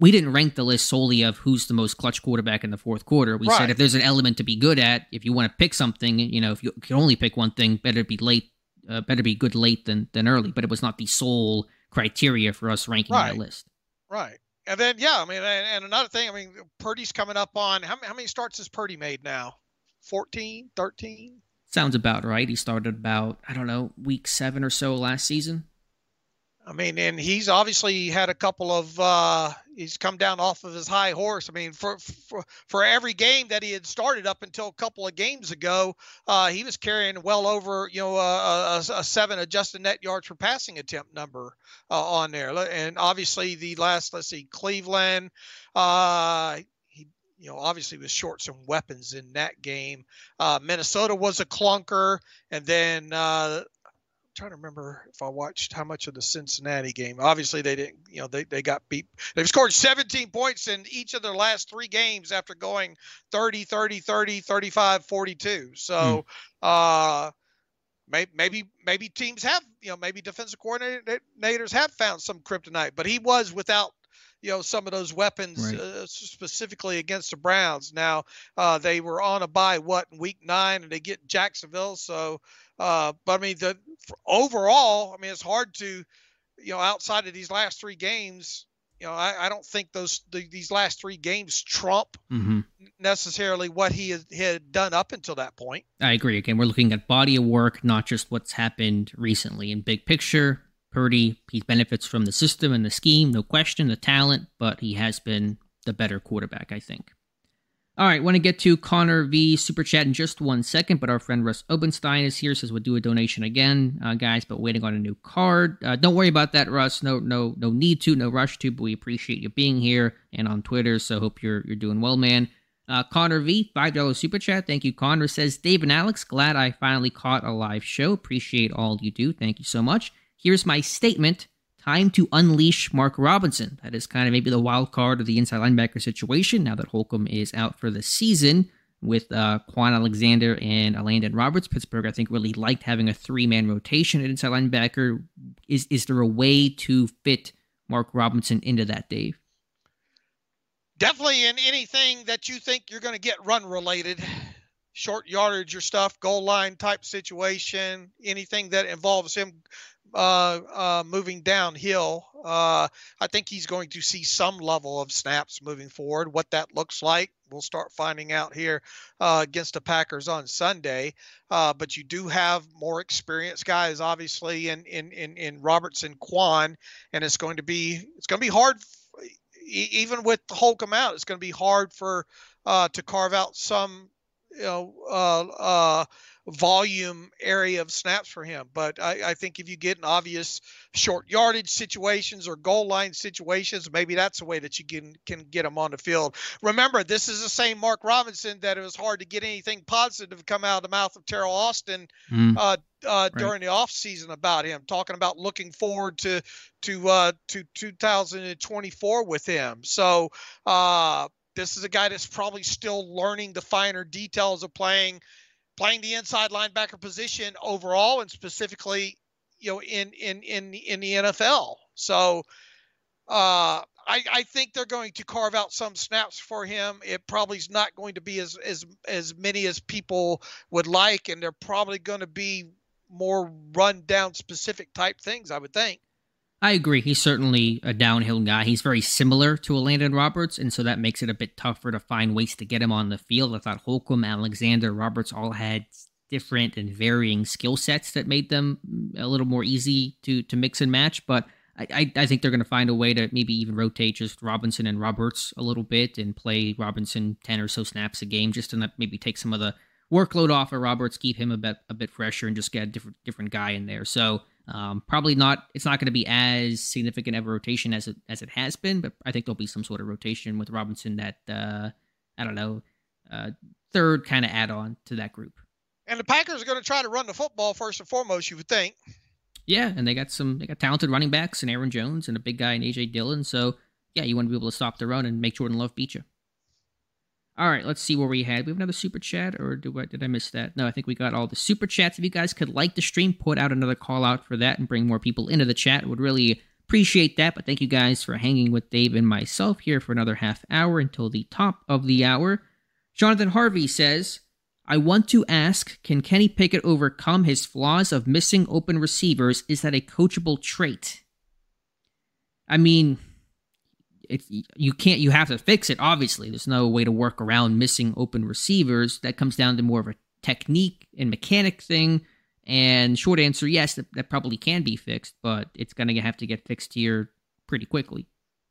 we didn't rank the list solely of who's the most clutch quarterback in the fourth quarter. We right. said if there's an element to be good at, if you want to pick something, you know, if you can only pick one thing, better be late, uh, better be good late than than early. But it was not the sole criteria for us ranking right. that list. Right. And then, yeah, I mean, and, and another thing, I mean, Purdy's coming up on how, how many starts has Purdy made now? 14, 13. Sounds about right. He started about, I don't know, week seven or so last season. I mean, and he's obviously had a couple of. Uh, he's come down off of his high horse. I mean, for for for every game that he had started up until a couple of games ago, uh, he was carrying well over you know a, a, a, seven adjusted net yards per passing attempt number uh, on there. And obviously, the last let's see, Cleveland. Uh, you know, obviously was short some weapons in that game. Uh, Minnesota was a clunker, and then uh, I'm trying to remember if I watched how much of the Cincinnati game. Obviously, they didn't. You know, they, they got beat. They've scored 17 points in each of their last three games after going 30, 30, 30, 35, 42. So. Hmm. Uh, maybe maybe teams have you know maybe defensive coordinators have found some kryptonite but he was without you know some of those weapons right. uh, specifically against the Browns. Now uh, they were on a bye what in week nine, and they get Jacksonville. So, uh, but I mean the overall, I mean it's hard to you know outside of these last three games. You know, I, I don't think those the, these last three games trump mm-hmm. necessarily what he had, had done up until that point. I agree. Again, we're looking at body of work, not just what's happened recently in big picture Purdy, he benefits from the system and the scheme, no question, the talent, but he has been the better quarterback, I think. All right, want to get to Connor V super chat in just one second, but our friend Russ Obenstein is here, says we'll do a donation again, uh, guys, but waiting on a new card. Uh, don't worry about that, Russ. No, no, no need to, no rush to, but we appreciate you being here and on Twitter. So hope you're you're doing well, man. Uh, Connor V, five dollar super chat. Thank you, Connor. Says Dave and Alex, glad I finally caught a live show. Appreciate all you do. Thank you so much. Here's my statement. Time to unleash Mark Robinson. That is kind of maybe the wild card of the inside linebacker situation now that Holcomb is out for the season with uh, Kwon Alexander and Elandon Roberts. Pittsburgh, I think, really liked having a three man rotation at inside linebacker. Is, is there a way to fit Mark Robinson into that, Dave? Definitely in anything that you think you're going to get run related short yardage or stuff, goal line type situation, anything that involves him uh, uh, moving downhill. Uh, I think he's going to see some level of snaps moving forward. What that looks like, we'll start finding out here uh, against the Packers on Sunday. Uh, but you do have more experienced guys, obviously, in in in, in Robertson, Kwon, and it's going to be it's going to be hard, even with Holcomb out. It's going to be hard for uh, to carve out some you know uh, uh, volume area of snaps for him. But I, I, think if you get an obvious short yardage situations or goal line situations, maybe that's a way that you can can get him on the field. Remember, this is the same Mark Robinson that it was hard to get anything positive come out of the mouth of Teryl Austin mm. uh, uh, during the offseason about him, talking about looking forward to to uh, to 2024 with him. So uh, this is a guy that's probably still learning the finer details of playing playing the inside linebacker position overall and specifically, you know, in in in in the NFL. So uh, I, I think they're going to carve out some snaps for him. It probably is not going to be as as as many as people would like, and they're probably going to be more run down specific type things. I would think. I agree. He's certainly a downhill guy. He's very similar to Elandon Roberts, and so that makes it a bit tougher to find ways to get him on the field. I thought Holcomb, Alexander, Roberts all had different and varying skill sets that made them a little more easy to to mix and match. But I, I, I think they're going to find a way to maybe even rotate just Robinson and Roberts a little bit and play Robinson ten or so snaps a game, just to maybe take some of the workload off of Roberts, keep him a bit a bit fresher, and just get a different different guy in there. So um, probably not. It's not going to be as significant of a rotation as it as it has been, but I think there'll be some sort of rotation with Robinson that uh, I don't know uh, third kind of add on to that group. And the Packers are going to try to run the football first and foremost. You would think. Yeah, and they got some they got talented running backs and Aaron Jones and a big guy in AJ Dillon. So yeah, you want to be able to stop the run and make Jordan Love beat you. All right, let's see where we had. We have another super chat, or do I, did I miss that? No, I think we got all the super chats. If you guys could like the stream, put out another call out for that and bring more people into the chat, would really appreciate that. But thank you guys for hanging with Dave and myself here for another half hour until the top of the hour. Jonathan Harvey says, I want to ask Can Kenny Pickett overcome his flaws of missing open receivers? Is that a coachable trait? I mean, it's you can't you have to fix it obviously. There's no way to work around missing open receivers. That comes down to more of a technique and mechanic thing. And short answer yes that, that probably can be fixed but it's going to have to get fixed here pretty quickly.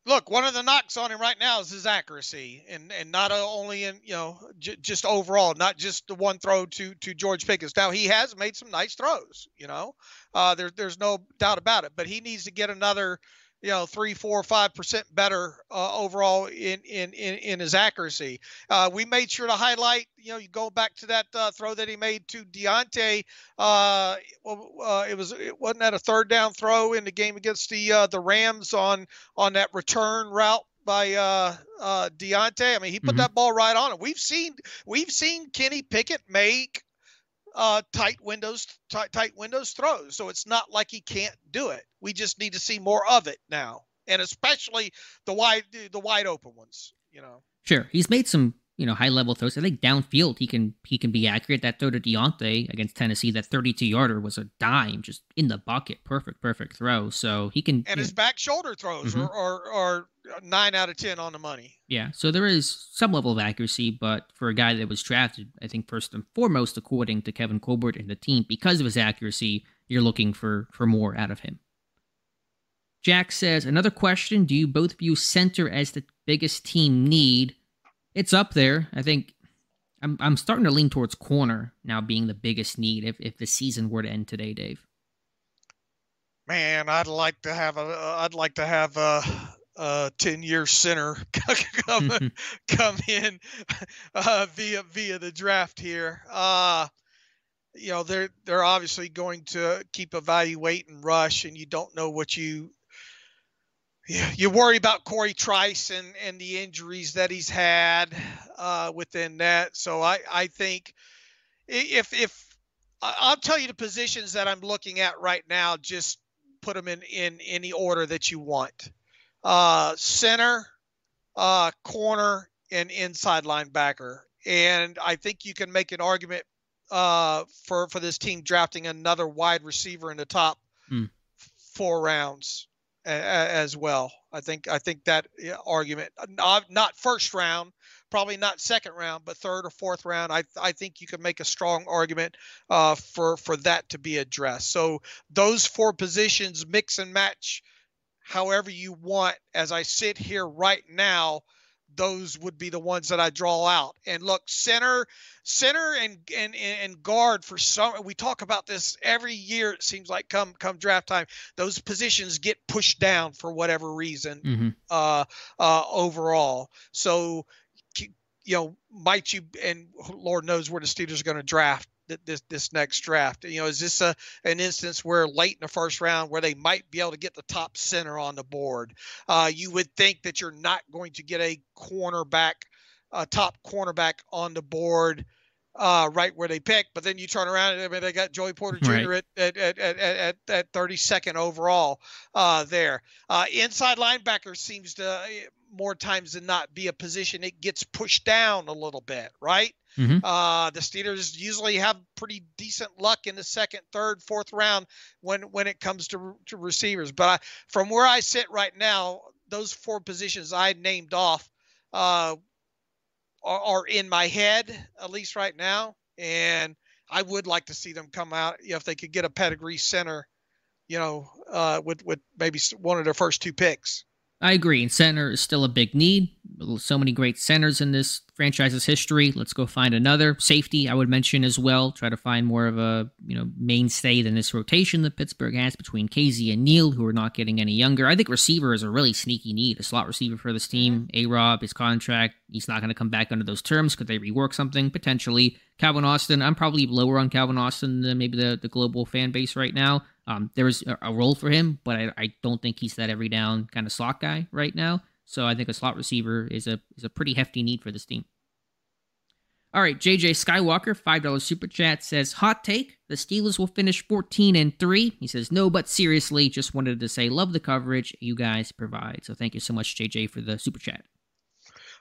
Look one of the knocks on him right now is his accuracy and and not only in you know j- just overall not just the one throw to to george pickens. Now he has made some nice throws you know? Uh there, there's no doubt about it but he needs to get another you know three, four, five percent better uh, overall in, in in in his accuracy. Uh, we made sure to highlight. You know, you go back to that uh, throw that he made to Diontae. Uh, uh, it was it wasn't that a third down throw in the game against the uh, the Rams on on that return route by uh, uh, Diontae. I mean, he put mm-hmm. that ball right on it. We've seen we've seen Kenny Pickett make uh, tight windows, tight, tight windows throws. So it's not like he can't do it. We just need to see more of it now, and especially the wide, the wide open ones. You know. Sure, he's made some you know high level throws. I think downfield he can he can be accurate. That throw to Diontae against Tennessee, that 32 yarder was a dime, just in the bucket, perfect, perfect throw. So he can. And his know, back shoulder throws mm-hmm. are, are are nine out of ten on the money. Yeah, so there is some level of accuracy, but for a guy that was drafted, I think first and foremost, according to Kevin Colbert and the team, because of his accuracy, you're looking for for more out of him. Jack says another question: Do you both view center as the biggest team need? It's up there. I think I'm I'm starting to lean towards corner now being the biggest need if if the season were to end today, Dave. Man, I'd like to have a I'd like to have a uh, 10 year center *laughs* come come *laughs* in *laughs* uh, via via the draft here. Uh, you know they're they're obviously going to keep evaluating rush, and you don't know what you you worry about Corey Trice and and the injuries that he's had uh, within that. So I I think if if I'll tell you the positions that I'm looking at right now, just put them in in any order that you want uh, center, uh, corner, and inside linebacker. And I think you can make an argument uh, for for this team drafting another wide receiver in the top mm. four rounds a, a, as well. I think I think that argument not, not first round, probably not second round, but third or fourth round. I I think you can make a strong argument uh, for for that to be addressed. So those four positions mix and match however you want. As I sit here right now, those would be the ones that I draw out. And look, center, center, and and and guard for some. We talk about this every year. It seems like come come draft time, those positions get pushed down for whatever reason. Mm-hmm. Uh, uh, overall, so you know, might you and Lord knows where the Steelers are going to draft this this next draft. You know, is this a an instance where late in the first round where they might be able to get the top center on the board? Uh, you would think that you're not going to get a cornerback, a top cornerback on the board. Uh, right where they pick, but then you turn around and I mean, they got Joey Porter Jr. Right. At, at, at, at, at 32nd overall uh, there. Uh, inside linebacker seems to eh, more times than not be a position it gets pushed down a little bit, right? Mm-hmm. Uh, the Steelers usually have pretty decent luck in the second, third, fourth round when when it comes to, to receivers. But I, from where I sit right now, those four positions I named off uh, are, are, in my head at least right now, and I would like to see them come out you know, if they could get a pedigree center, you know, uh, with with maybe one of their first two picks. I agree. And center is still a big need. So many great centers in this franchise's history. Let's go find another safety. I would mention as well. Try to find more of a you know mainstay than this rotation that Pittsburgh has between Kazee and Neal, who are not getting any younger. I think receiver is a really sneaky need. A slot receiver for this team. Mm-hmm. A Rob, his contract, he's not going to come back under those terms. Could they rework something potentially? Calvin Austin, I'm probably lower on Calvin Austin than maybe the the global fan base right now. Um, there is a, a role for him, but I, I don't think he's that every down kind of slot guy right now. So I think a slot receiver is a is a pretty hefty need for this team. All right, JJ Skywalker, $5 super chat says, Hot take, the Steelers will finish 14 and 3. He says, No, but seriously, just wanted to say, love the coverage you guys provide. So thank you so much, JJ, for the super chat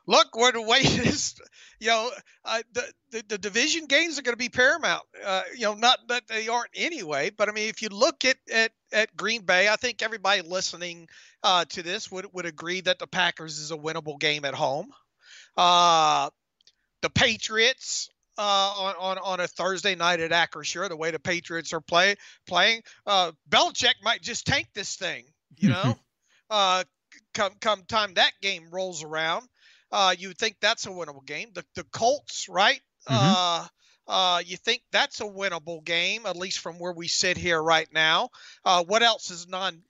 look where the weight is. You know, uh, the, the, the division games are going to be paramount. Uh, you know, not that they aren't anyway, but I mean, if you look at at, at Green Bay, I think everybody listening uh, to this would would agree that the Packers is a winnable game at home. Uh, the Patriots uh, on, on on a Thursday night at Acrisure, the way the Patriots are play playing, uh, Belichick might just tank this thing. You *laughs* know, uh, come come time that game rolls around, uh, you would think that's a winnable game. The the Colts, right? Mm-hmm. Uh, uh, you think that's a winnable game, at least from where we sit here right now. Uh, what else is non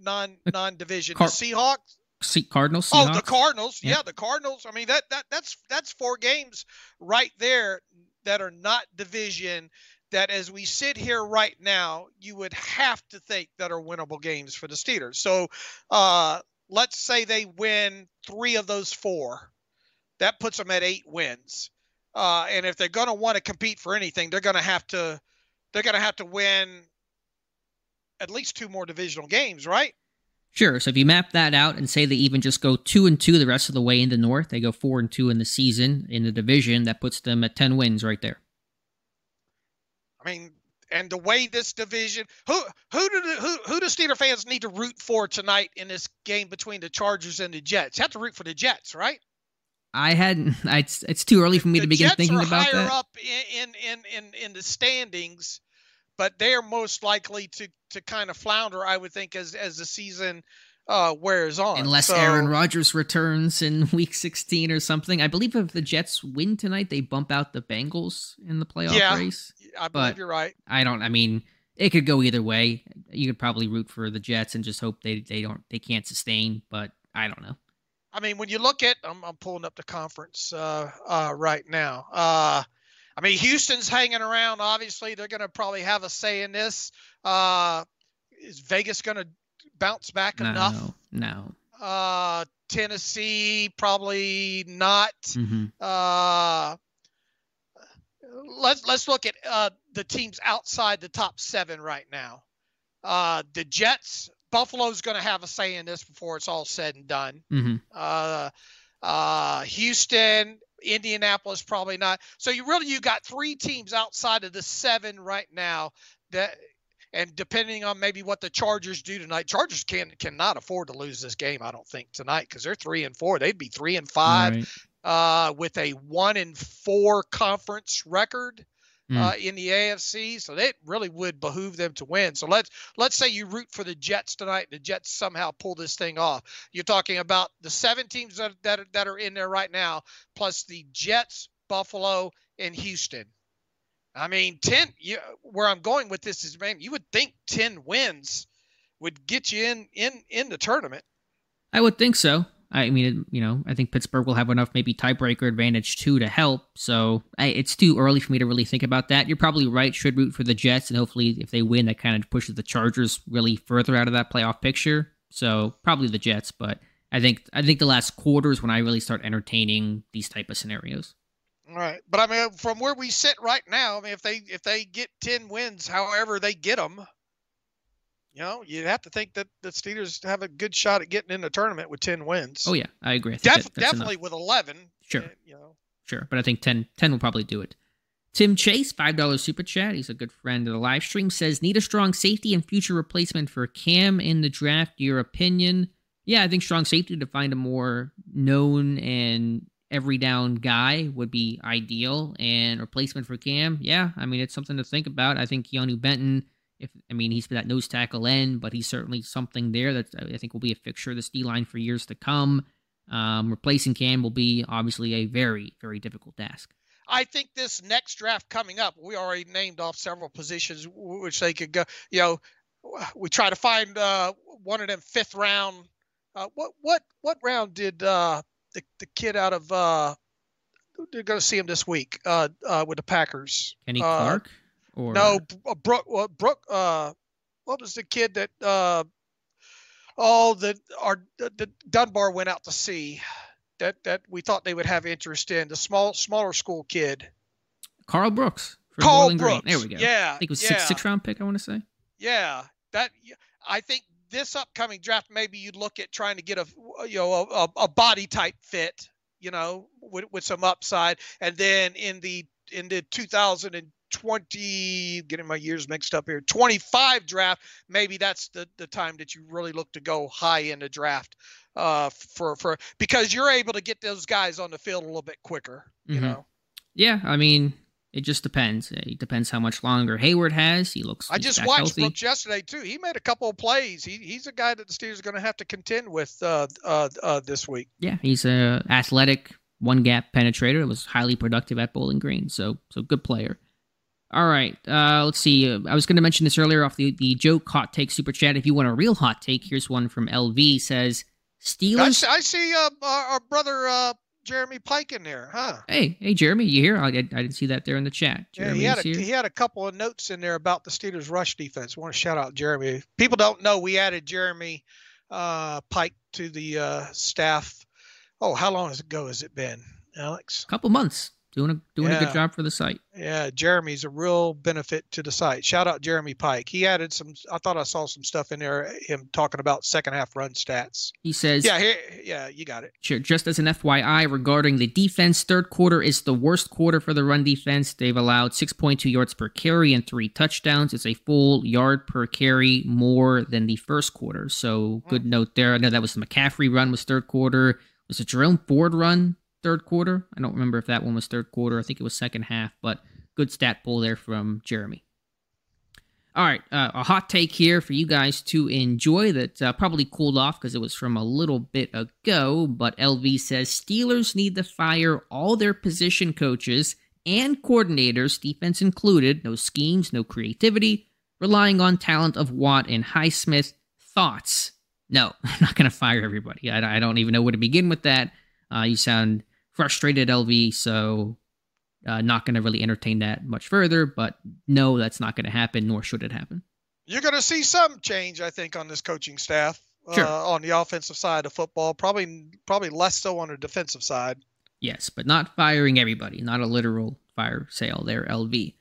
non non division? Car- the Seahawks. See, Cardinals. Seahawks. Oh, the Cardinals. Yeah. yeah, the Cardinals. I mean that that that's that's four games right there that are not division. That as we sit here right now, you would have to think that are winnable games for the Steelers. So, uh, let's say they win three of those four, that puts them at eight wins. Uh, and if they're going to want to compete for anything, they're going to have to they're going to have to win at least two more divisional games, right? Sure. So if you map that out and say they even just go two and two the rest of the way in the North, they go four and two in the season in the division. That puts them at ten wins right there. I mean, and the way this division who who do the, who who do Steeler fans need to root for tonight in this game between the Chargers and the Jets? You have to root for the Jets, right? I hadn't. It's it's too early for me the to begin Jets thinking are about higher that. up in, in in in the standings, but they are most likely to to kind of flounder. I would think as as the season uh, wears on. Unless so, Aaron Rodgers returns in *laughs* Week 16 or something. I believe if the Jets win tonight, they bump out the Bengals in the playoff yeah, race. I believe but you're right. I don't. I mean, it could go either way. You could probably root for the Jets and just hope they they don't they can't sustain. But I don't know. I mean, when you look at, I'm, I'm pulling up the conference uh, uh, right now. Uh, I mean, Houston's hanging around. Obviously, they're going to probably have a say in this. Uh, is Vegas going to bounce back no, enough? No. Uh, Tennessee probably not. Mm-hmm. Let's let's look at uh, the teams outside the top seven right now. Uh, the Jets, Buffalo's going to have a say in this before it's all said and done. Mm-hmm. Uh, uh, Houston, Indianapolis, probably not. So you really you got three teams outside of the seven right now that and depending on maybe what the Chargers do tonight, Chargers can cannot afford to lose this game. I don't think tonight because they're three and four. They'd be three and five right. Uh, with a one and four conference record. mm. uh, in the AFC, so it really would behoove them to win. So let's let's say you root for the Jets tonight. And the Jets somehow pull this thing off. You're talking about the seven teams that that are, that are in there right now, plus the Jets, Buffalo, and Houston. I mean, ten. You, where I'm going with this is, man, you would think ten wins would get you in in in the tournament. I would think so. I mean, you know, I think Pittsburgh will have enough maybe tiebreaker advantage too to help. So I, it's too early for me to really think about that. You're probably right. Should root for the Jets, and hopefully, if they win, that kind of pushes the Chargers really further out of that playoff picture. So probably the Jets, but I think I think the last quarter is when I really start entertaining these type of scenarios. All right, but I mean, from where we sit right now, I mean, if they if they get ten wins, however they get them, you know, you have to think that the Steelers have a good shot at getting in the tournament with 10 wins. Oh, yeah, I agree. I Def- that, definitely enough. with 11. Sure. Eh, you know. Sure, but I think 10, 10 will probably do it. Tim Chase, $5 super chat. He's a good friend of the live stream. Says, need a strong safety and future replacement for Cam in the draft. Your opinion? Yeah, I think strong safety to find a more known and every down guy would be ideal. And replacement for Cam, yeah, I mean, it's something to think about. I think Keanu Benton if I mean he's for that nose tackle end, but he's certainly something there that I think will be a fixture of this D line for years to come. Um, replacing Cam will be obviously a very very difficult task. I think this next draft coming up, we already named off several positions which they could go. You know, we try to find uh, one of them fifth round. Uh, what what what round did uh, the the kid out of? Uh, they're going to see him this week uh, uh, with the Packers. Kenny uh, Clark. Or no, uh, Brooke. Uh, Brooke. Uh, what was the kid that? Uh, oh, the our the Dunbar went out to see. That that we thought they would have interest in the small smaller school kid. Karl Brooks. Karl Brooks. There we go. Yeah. I think it was yeah. six six round pick. I want to say. Yeah, that I think this upcoming draft maybe you'd look at trying to get a you know a, a body type fit you know with, with some upside and then in the in the 2000 and 20 getting my years mixed up here 25 draft maybe that's the the time that you really look to go high in the draft uh for for because you're able to get those guys on the field a little bit quicker you mm-hmm. know? Yeah i mean it just depends. It depends how much longer Heyward has. He looks i just watched healthy. brooks yesterday too. He made a couple of plays. He, he's a guy that the steelers are going to have to contend with uh, uh, uh, this week. Yeah he's a athletic one gap penetrator. It was highly productive at bowling green. So so good player all right. Uh, let's see. I was going to mention this earlier off the, the joke hot take super chat. If you want a real hot take, here's one from LV says Steelers. I, I see uh, our, our, brother uh, Jeremy Pike in there, huh? Hey, hey, Jeremy, you here? I, I, didn't see that there in the chat. Jeremy yeah, he had, a, he had a couple of notes in there about the Steelers' rush defense. I want to shout out Jeremy. People don't know we added Jeremy uh, Pike to the uh, staff. Oh, how long ago has it been, Alex? A couple months doing a doing yeah. a good job for the site. Yeah, Jeremy's a real benefit to the site. Shout out Jeremy Pike. He added some. I thought I saw some stuff in there. Him talking about second half run stats. He says, "Yeah, here, yeah, you got it." Sure. Just as an FYI regarding the defense, third quarter is the worst quarter for the run defense. They've allowed 6.2 yards per carry and three touchdowns. It's a full yard per carry more than the first quarter. So good mm. note there. I know that was the McCaffrey run was third quarter. Was it Jerome Ford run third quarter. I don't remember if that one was third quarter. I think it was second half, but good stat pull there from Jeremy. All right, uh, a hot take here for you guys to enjoy that uh, probably cooled off because it was from a little bit ago. But LV says Steelers need to fire all their position coaches and coordinators, defense included. No schemes, no creativity, relying on talent of Watt and Highsmith. Thoughts? No, *laughs* I'm not going to fire everybody. I, I, don't even know where to begin with that. Uh, you sound frustrated LV, so uh, not going to really entertain that much further. But no, that's not going to happen, nor should it happen. You're going to see some change, I think, on this coaching staff sure. uh, on the offensive side of football. Probably, probably less so on the defensive side. Yes, but not firing everybody. Not a literal fire sale there, LV.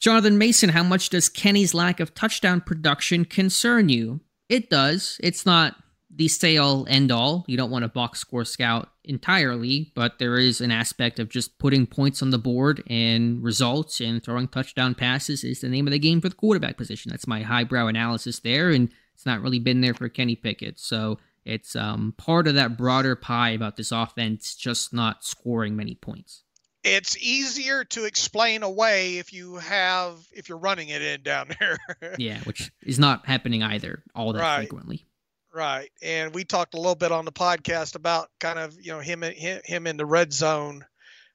Jonathan Mason, how much does Kenny's lack of touchdown production concern you? It does. It's not the sale end all. You don't want to box score scout entirely, but there is an aspect of just putting points on the board and results and throwing touchdown passes is the name of the game for the quarterback position. That's my highbrow analysis there, and it's not really been there for Kenny Pickett. So it's um, part of that broader pie about this offense just not scoring many points. it's easier to explain away if you have if you're running it in down there. *laughs* yeah, which is not happening either all that Right. frequently. Right, and we talked a little bit on the podcast about kind of you know him him, him in the red zone.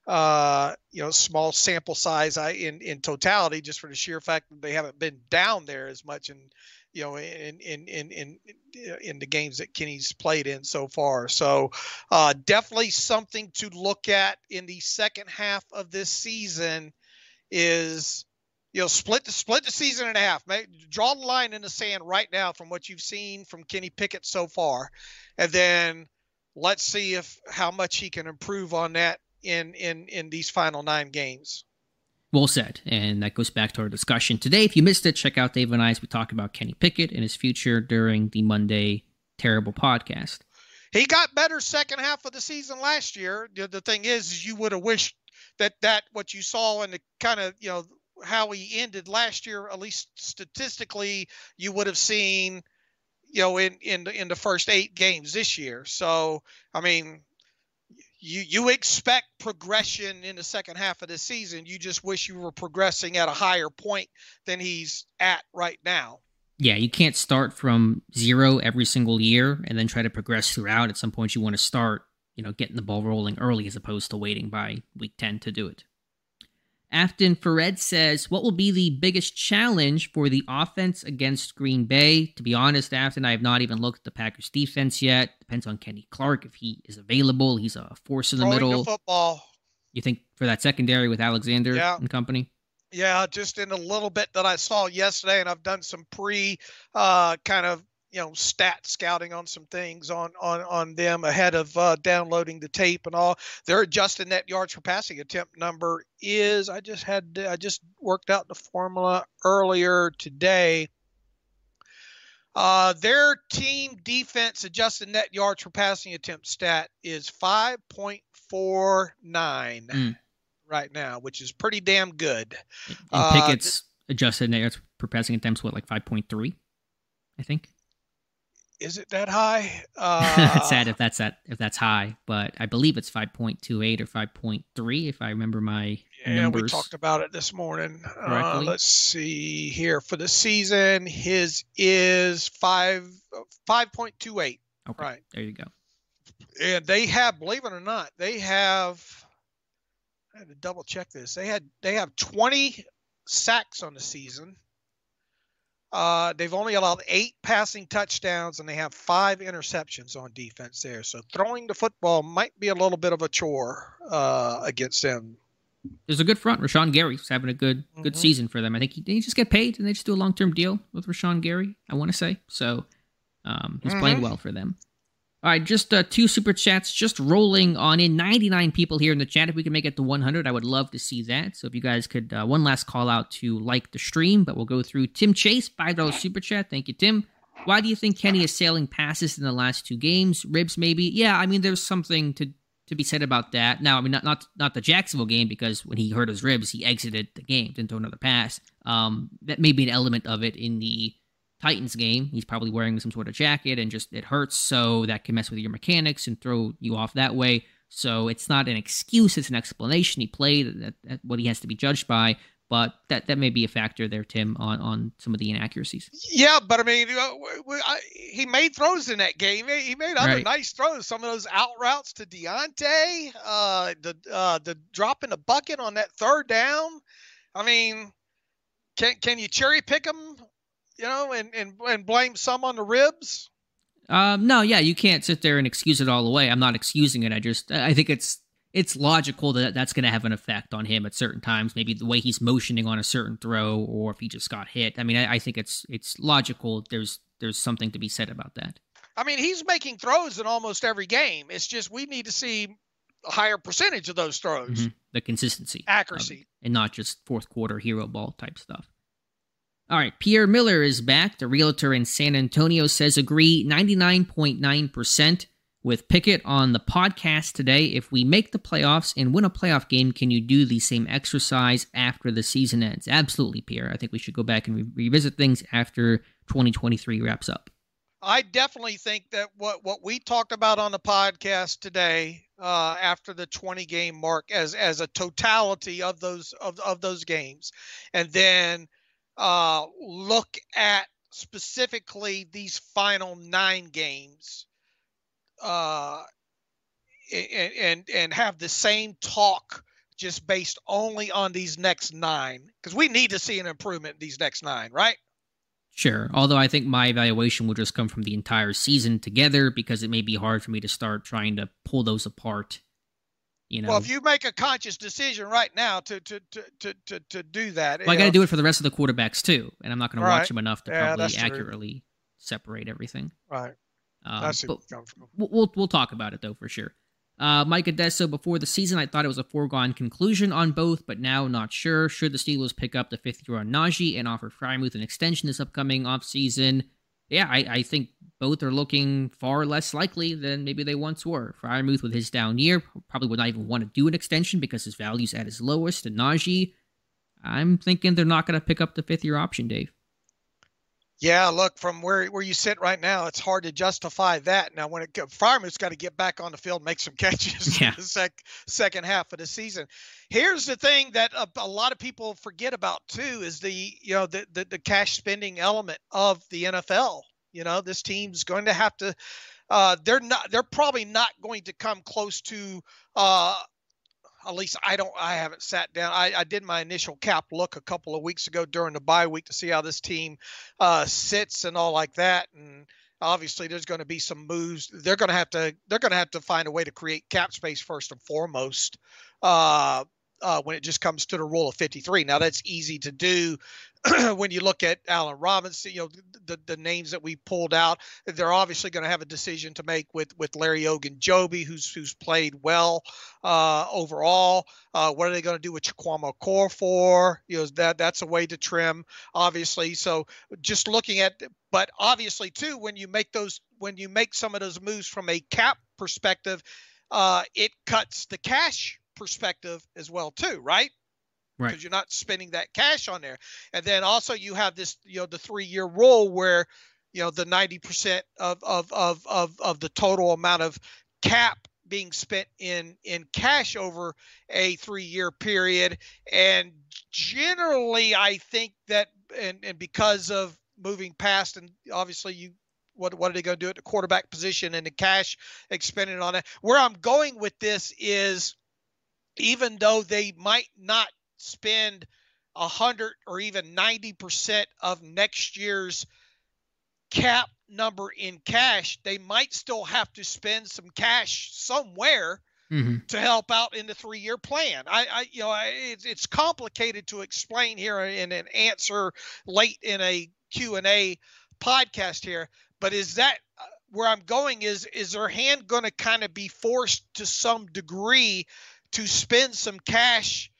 Uh, you know, small sample size I in in totality, just for the sheer fact that they haven't been down there as much in you know in in in in in the games that Kenny's played in so far. So uh, definitely something to look at in the second half of this season is you know split the split the season in half Make, draw the line in the sand right now from what you've seen from kenny pickett so far and then let's see if how much he can improve on that in in in these final nine games Well said. And that goes back to our discussion today. If you missed it, check out Dave and I as we talk about Kenny Pickett and his future during the Monday Terrible podcast. he got better second half of the season last year the, the thing is, is you would have wished that that what you saw in the kind of you know how he ended last year at least statistically you would have seen you know in in in the first eight games this year so i mean you you expect progression in the second half of the season you just wish you were progressing at a higher point than he's at right now Yeah, you can't start from zero every single year and then try to progress throughout. At some point, you want to start, you know, getting the ball rolling early as opposed to waiting by week 10 to do it. Afton Fared says, What will be the biggest challenge for the offense against Green Bay? To be honest, Afton, I have not even looked at the Packers defense yet. Depends on Kenny Clark if he is available. He's a force in the Throwing middle. the football You think for that secondary with Alexander Yeah. and company? Yeah, just in a little bit that I saw yesterday, and I've done some pre uh, kind of you know stat scouting on some things on on on them ahead of uh, downloading the tape and all. Their adjusted net yards per passing attempt number is I just had I just worked out the formula earlier today. Uh, their team defense adjusted net yards per passing attempt stat is 5.49 Mm. right now, which is pretty damn good. And Uh, Pickett's adjusted net yards per passing attempts, what, like 5.3? I think. Is it that high? *laughs* Uh, That's sad if that's that if that's high, but I believe it's 5.28 or 5.3 if I remember my Yeah, numbers. we talked about it this morning. Uh, let's see here for the season. His is five five point two eight. Okay, Right, there you go. and they have, believe it or not, they have. I had to double check this. They had they have twenty sacks on the season. Uh, they've only allowed eight passing touchdowns and they have five interceptions on defense there. So throwing the football might be a little bit of a chore uh, against them. There's a good front. Rashan Gary's having a good good Mhm. season for them. I think he, he just get paid and they just do a long term deal with Rashan Gary. I want to say so. Um, he's playing Mhm. well for them. All right, just uh, two super chats, just rolling on in. 99 people here in the chat. If we can make it to 100, I would love to see that. So if you guys could, uh, one last call out to like the stream, but we'll go through Tim Chase, $5 super chat. Thank you, Tim. Why do you think Kenny is sailing passes in the last two games? Ribs, maybe. Yeah, I mean, there's something to to be said about that. Now, I mean, not not not the Jacksonville game because when he hurt his ribs, he exited the game, didn't throw another pass. Um, that may be an element of it in the Titans game. He's probably wearing some sort of jacket and just it hurts, so that can mess with your mechanics and throw you off that way. So it's not an excuse; it's an explanation. He played at, at what he has to be judged by, but that that may be a factor there, Tim, on on some of the inaccuracies. Yeah, but I mean, w- w- I- he made throws in that game. He made other Right. nice throws. Some of those out routes to Diontae, uh, the uh, the drop in the bucket on that third down. I mean, can can you cherry pick them? You know, and and and blame some on the ribs. Um, no, yeah, you can't sit there and excuse it all away. I'm not excusing it. I just I think it's it's logical that that's going to have an effect on him at certain times. Maybe the way he's motioning on a certain throw, or if he just got hit. I mean, I, I think it's it's logical. There's there's something to be said about that. I mean, he's making throws in almost every game. It's just we need to see a higher percentage of those throws, Mhm. The consistency, accuracy. and not just fourth quarter hero ball type stuff. All right, Pierre Miller is back. The realtor in San Antonio says agree 99.9% with Pickett on the podcast today. If we make the playoffs and win a playoff game, can you do the same exercise after the season ends? Absolutely, Pierre. I think we should go back and re- revisit things after 2023 wraps up. I definitely think that what what we talked about on the podcast today, uh, after the 20 game mark, as as a totality of those of of those games, and then uh, look at specifically these final nine games, uh, and and and have the same talk just based only on these next nine because we need to see an improvement these next nine, right? Sure. Although I think my evaluation will just come from the entire season together because it may be hard for me to start trying to pull those apart. You know. Well, if you make a conscious decision right now to to to to to, to do that, well, I got to do it for the rest of the quarterbacks too, and I'm not going to watch them enough to yeah, probably accurately separate everything. Right. Um, that's but we'll, we'll we'll talk about it though for sure. Uh, Mike Adesso, before the season, I thought it was a foregone conclusion on both, but now not sure. Should the Steelers pick up the fifth year on Najee and offer Freiermuth an extension this upcoming offseason? Yeah, I, I think both are looking far less likely than maybe they once were. Freiermuth, with his down year, probably would not even want to do an extension because his value's at his lowest. And Najee, I'm thinking they're not going to pick up the fifth year option, Dave. Yeah, look from where where you sit right now, it's hard to justify that. Now, when it Freiermuth's got to get back on the field, make some *laughs* catches yeah. in the sec, second half of the season. Here's the thing that a, a, lot of people forget about too is the you know the, the the cash spending element of the NFL. You know, this team's going to have to. Uh, they're not. They're probably not going to come close to uh, at least I don't I haven't sat down. I, I did my initial cap look a couple of weeks ago during the bye week to see how this team uh, sits and all like that. And obviously there's going to be some moves. They're going to have to they're going to have to find a way to create cap space first and foremost. Uh, uh, when it just comes to the rule of 53. Now that's easy to do *clears throat* when you look at Allen Robinson, you know, the, the names that we pulled out, they're obviously going to have a decision to make with with Larry Ogunjobi, who's who's played well uh, overall. Uh, what are they going to do with Chukwuma Okorafor? You know, that that's a way to trim, obviously. So just looking at, but obviously too, when you make those, when you make some of those moves from a cap perspective, uh, it cuts the cash perspective as well too, right? Right. because you're not spending that cash on there. And then also you have this you know the three year rule where you know the 90% of, of of of of the total amount of cap being spent in in cash over a three year period. And generally i think that and and because of moving past and obviously you what what are they going to do at the quarterback position and the cash expended on it? Where i'm going with this is even though they might not spend a hundred or even 90% of next year's cap number in cash, they might still have to spend some cash somewhere mm-hmm. to help out in the three-year plan. I, I you know, I, it's, it's complicated to explain here in an answer late in a Q and A podcast here. But is that uh, where I'm going? Is is their hand going to kind of be forced to some degree to spend some cash?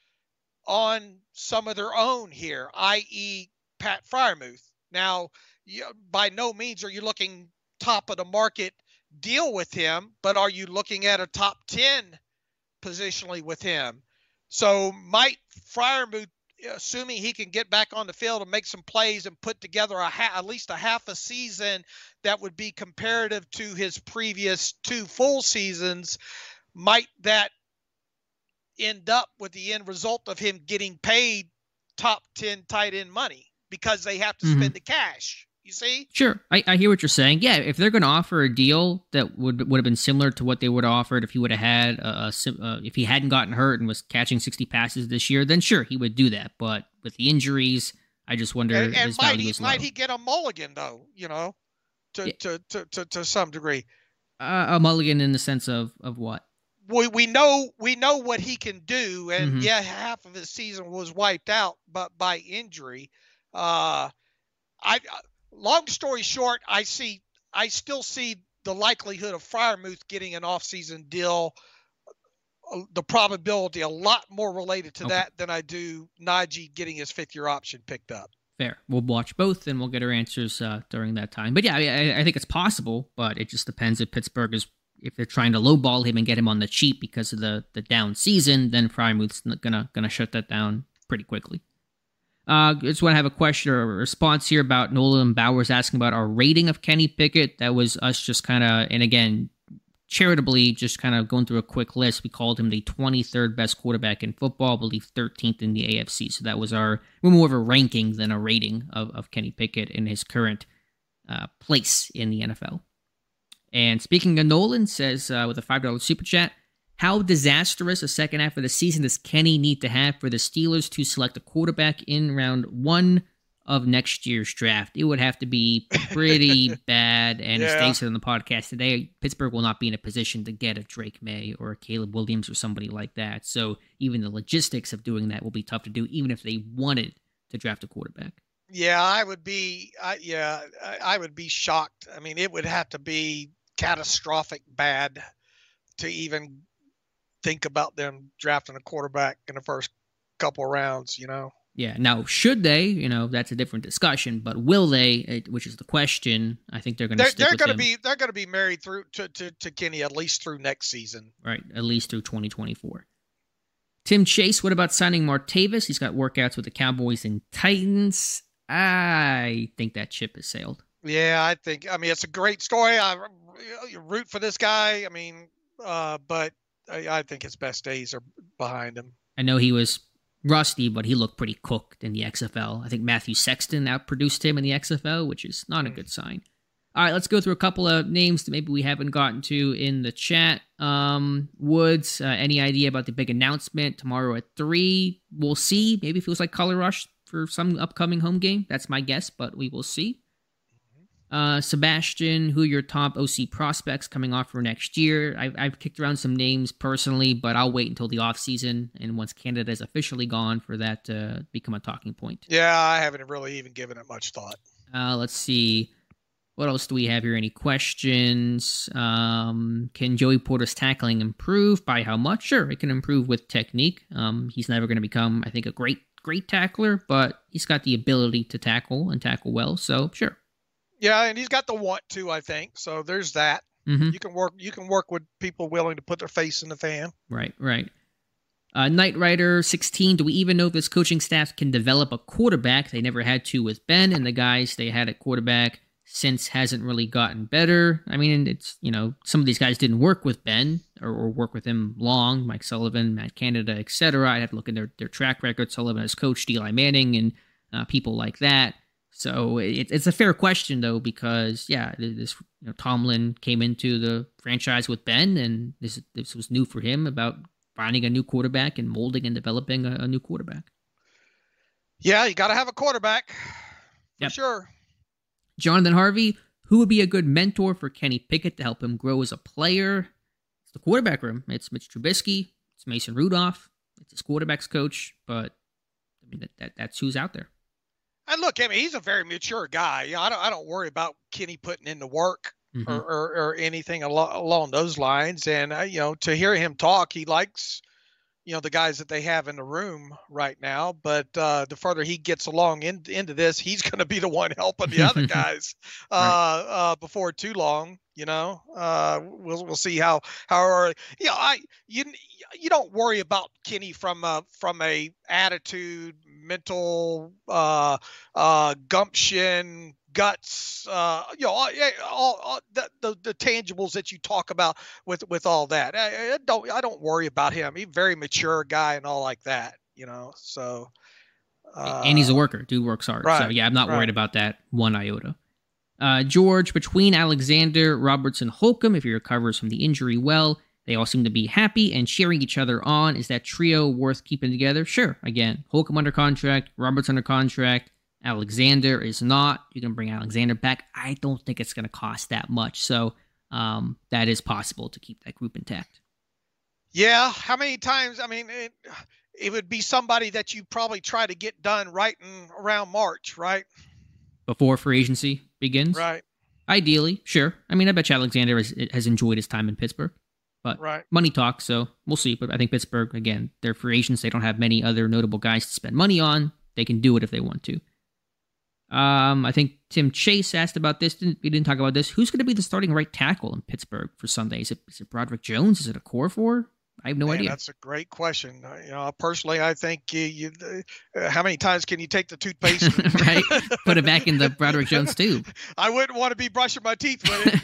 On some of their own here, i.e., Pat Freiermuth. Now, you, by no means are you looking top of the market deal with him, but are you looking at a top 10 positionally with him? So, might Freiermuth, assuming he can get back on the field and make some plays and put together a ha- at least a half a season that would be comparative to his previous two full seasons, might that end up with the end result of him getting paid top 10 tight end money because they have to mm-hmm. spend the cash. You see? Sure. I, I hear what you're saying. Yeah, if they're going to offer a deal that would would have been similar to what they would have offered if he would have had a, a uh, if he hadn't gotten hurt and was catching 60 passes this year, then sure, he would do that. But with the injuries, I just wonder and, and might, he, might he get a mulligan though, you know, to, yeah. to, to, to, to some degree. Uh, a mulligan in the sense of of what? We, we know we know what he can do, and mm-hmm. yeah, half of his season was wiped out, but by injury. Uh, I long story short, I see I still see the likelihood of Freiermuth getting an offseason deal. Uh, the probability a lot more related to okay. that than I do Najee getting his fifth year option picked up. Fair. We'll watch both and we'll get our answers uh, during that time. But yeah, I, I, think it's possible, but it just depends if Pittsburgh is if they're trying to lowball him and get him on the cheap because of the the down season, then Freiermuth's gonna gonna shut that down pretty quickly. Uh, just want to have a question or a response here about Nolan Bowers asking about our rating of Kenny Pickett. That was us just kind of, and again, charitably, just kind of going through a quick list. We called him the 23rd best quarterback in football, I believe 13th in the AFC. So that was our, we're more of a ranking than a rating of, of Kenny Pickett in his current uh, place in the NFL. And speaking of Nolan, says uh, with a $5 super chat, how disastrous a second half of the season does Kenny need to have for the Steelers to select a quarterback in round one of next year's draft? It would have to be pretty *laughs* bad. And yeah. as Dave said on the podcast today, Pittsburgh will not be in a position to get a Drake Maye or a Caleb Williams or somebody like that. So even the logistics of doing that will be tough to do, even if they wanted to draft a quarterback. Yeah, I would be. I, yeah, I, I would be shocked. I mean, it would have to be catastrophic bad to even think about them drafting a quarterback in the first couple rounds, you know. Yeah. Now, should they? You know, that's a different discussion. But will they? Which is the question. I think they're going to. They're, they're going to be. They're going to be married through to, to to Kenny at least through next season. Right. At least through 2024. Tim Chase. What about signing Martavis? He's got workouts with the Cowboys and Titans. I think that ship has sailed. Yeah, I think. I mean, it's a great story. I root for this guy. I mean, uh, but I, I think his best days are behind him. I know he was rusty, but he looked pretty cooked in the XFL. I think Matthew Sexton outproduced him in the XFL, which is not a good sign. All right, let's go through a couple of names that maybe we haven't gotten to in the chat. Um, Woods, uh, any idea about the big announcement tomorrow at three? We'll see. Maybe it feels like Color Rush for some upcoming home game. That's my guess, but we will see. Uh, Sebastian, who are your top OC prospects coming off for next year? I've, I've kicked around some names personally, but I'll wait until the offseason and once Canada is officially gone for that to become a talking point. Yeah, I haven't really even given it much thought. Uh, let's see. What else do we have here? Any questions? Um, can Joey Porter's tackling improve? By how much? Sure, it can improve with technique. Um, he's never going to become, I think, a great, great tackler, but he's got the ability to tackle and tackle well. So, sure. Yeah, and he's got the want to, I think. So there's that. Mm-hmm. You can work. You can work with people willing to put their face in the fan. Right, right. Uh, Knight Rider 16. Do we even know if this coaching staff can develop a quarterback? They never had to with Ben, and the guys they had at quarterback since hasn't really gotten better. I mean, it's you know some of these guys didn't work with Ben or, or work with him long. Mike Sullivan, Matt Canada, etc. I have to look at their their track record. Sullivan has coached Eli Manning and uh, people like that. So it, it's a fair question though, because yeah, this you know, Tomlin came into the franchise with Ben, and this this was new for him about finding a new quarterback and molding and developing a, a new quarterback. Yeah, you got to have a quarterback for yep. sure. Jonathan Harvey, who would be a good mentor for Kenny Pickett to help him grow as a player? It's the quarterback room. It's Mitch Trubisky. It's Mason Rudolph. It's his quarterback's coach. But I mean, that, that that's who's out there. And look, I mean, he's a very mature guy. I don't, I don't worry about Kenny putting in the work mm-hmm. or, or, or, anything along, along those lines. And uh, you know, to hear him talk, he likes, you know, the guys that they have in the room right now. But uh, the further he gets along in, into this, he's *laughs* going to be the one helping the other *laughs* guys uh, right. uh, before too long. You know, uh, we'll we'll see how how early. You know, I you you don't worry about Kenny from a from a attitude, mental uh, uh, gumption, guts, uh, you know, all, all, all the, the, the tangibles that you talk about with with all that. I, I, don't I don't worry about him. He's a very mature guy and all like that. You know, so. Uh, and he's a worker. Dude works hard. Right, so yeah, I'm not right. worried about that one iota. Uh, George, between Alexander, Robertson, Holcomb, if he recovers from the injury well, they all seem to be happy and cheering each other on. Is that trio worth keeping together? Sure. Again, Holcomb under contract, Roberts under contract, Alexander is not. You can bring Alexander back. I don't think it's going to cost that much. So um, that is possible to keep that group intact. Yeah. How many times? I mean, it, it would be somebody that you probably try to get done right in around March, right? Before free agency begins? Right. Ideally, sure. I mean, I bet you Alexander has, has enjoyed his time in Pittsburgh. But right. money talks, so we'll see. But I think Pittsburgh, again, they're free agents. They don't have many other notable guys to spend money on. They can do it if they want to. Um, I think Tim Chase asked about this. Didn't, we didn't talk about this. Who's going to be the starting right tackle in Pittsburgh for Sunday? Is it, is it Broderick Jones? Is it Okorafor? I have no Man, idea. That's a great question. Uh, You know, personally, I think you, you uh, how many times can you take the toothpaste? *laughs* Right. Put it back in the Broderick Jones tube. *laughs* I wouldn't want to be brushing my teeth with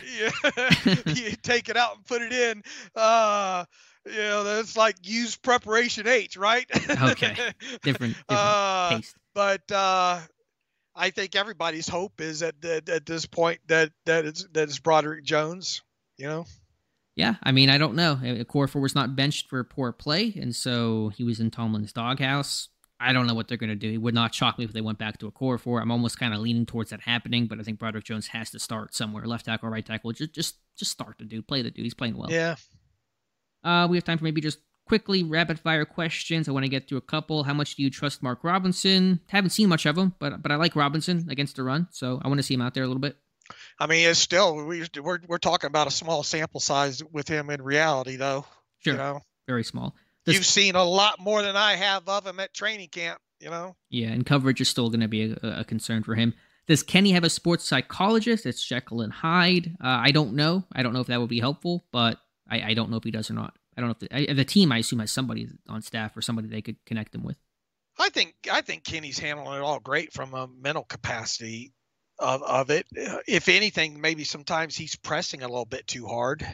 it. *laughs* you, you take it out and put it in. Uh, you know, that's like use preparation H, right? Okay. Different, different Uh, taste. but uh, I think everybody's hope is at, at at this point that that it's that it's Broderick Jones. You know, Yeah, I mean, I don't know. Okorafor was not benched for poor play, and so he was in Tomlin's doghouse. I don't know what they're going to do. It would not shock me if they went back to Okorafor. I'm almost kind of leaning towards that happening, but I think Broderick Jones has to start somewhere, left tackle, right tackle. Just, just, just start the dude. Play the dude. He's playing well. yeah. Uh, we have time for maybe just quickly rapid fire questions. I want to get through a couple. How much do you trust Mark Robinson? Haven't seen much of him, but but I like Robinson against the run, so I want to see him out there a little bit. I mean, it's still we we're we're talking about a small sample size with him in reality, though. Sure, You know, very small. Does- you've seen a lot more than I have of him at training camp. You know, Yeah, and coverage is still going to be a, a concern for him. Does Kenny have a sports psychologist? It's Jekyll and Hyde. Uh, I don't know. I don't know if that would be helpful, but I, I don't know if he does or not. I don't know if the, I, the team, I assume, has somebody on staff or somebody they could connect them with. I think I think Kenny's handling it all great from a mental capacity of of it. If anything, maybe sometimes he's pressing a little bit too hard.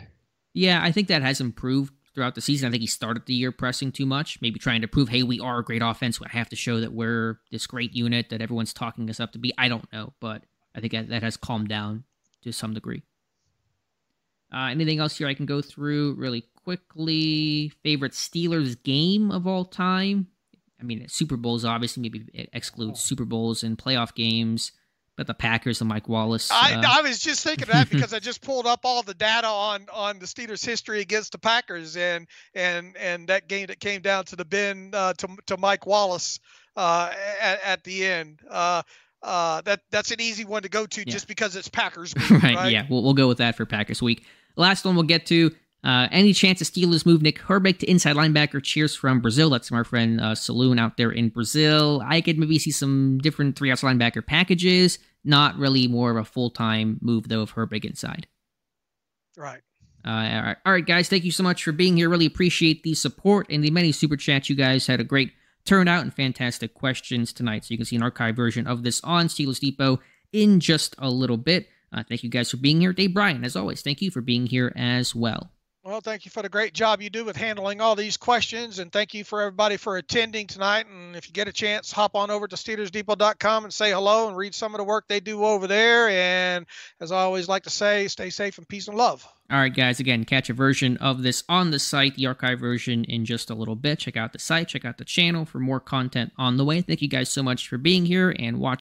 Yeah, I think that has improved throughout the season. I think he started the year pressing too much, maybe trying to prove, hey, we are a great offense. I have to show that we're this great unit that everyone's talking us up to be. I don't know, but I think that, that has calmed down to some degree. Uh, anything else here I can go through really quickly? Favorite Steelers game of all time? I mean, Super Bowls obviously maybe exclude Super Bowls and playoff games, but the Packers and Mike Wallace. I, uh, I was just thinking of that because I *laughs* just pulled up all the data on on the Steelers' history against the Packers and and and that game that came down to the bin uh, to to Mike Wallace uh, at, at the end. Uh, uh, that that's an easy one to go to Yeah. just because it's Packers *laughs* week, right, right? Yeah, we'll, we'll go with that for Packers week. Last one we'll get to. Uh, any chance the Steelers move Nick Herbig to inside linebacker? Cheers from Brazil. That's from our friend uh, Saloon out there in Brazil. I could maybe see some different three outside linebacker packages. Not really more of a full time move though of Herbig inside. Right. Uh, all, right. all right, guys. Thank you so much for being here. Really appreciate the support and the many super chats. You guys had a great turnout and fantastic questions tonight. So you can see an archived version of this on Steelers Depot in just a little bit. Uh, thank you guys for being here. Dave Bryan, as always, thank you for being here as well. Well, thank you for the great job you do with handling all these questions, and thank you for everybody for attending tonight. And if you get a chance, hop on over to SteelersDepot.com and say hello and read some of the work they do over there. And as I always like to say, stay safe and peace and love. All right, guys, again, catch a version of this on the site, the archive version, in just a little bit. Check out the site, check out the channel for more content on the way. Thank you guys so much for being here and watching.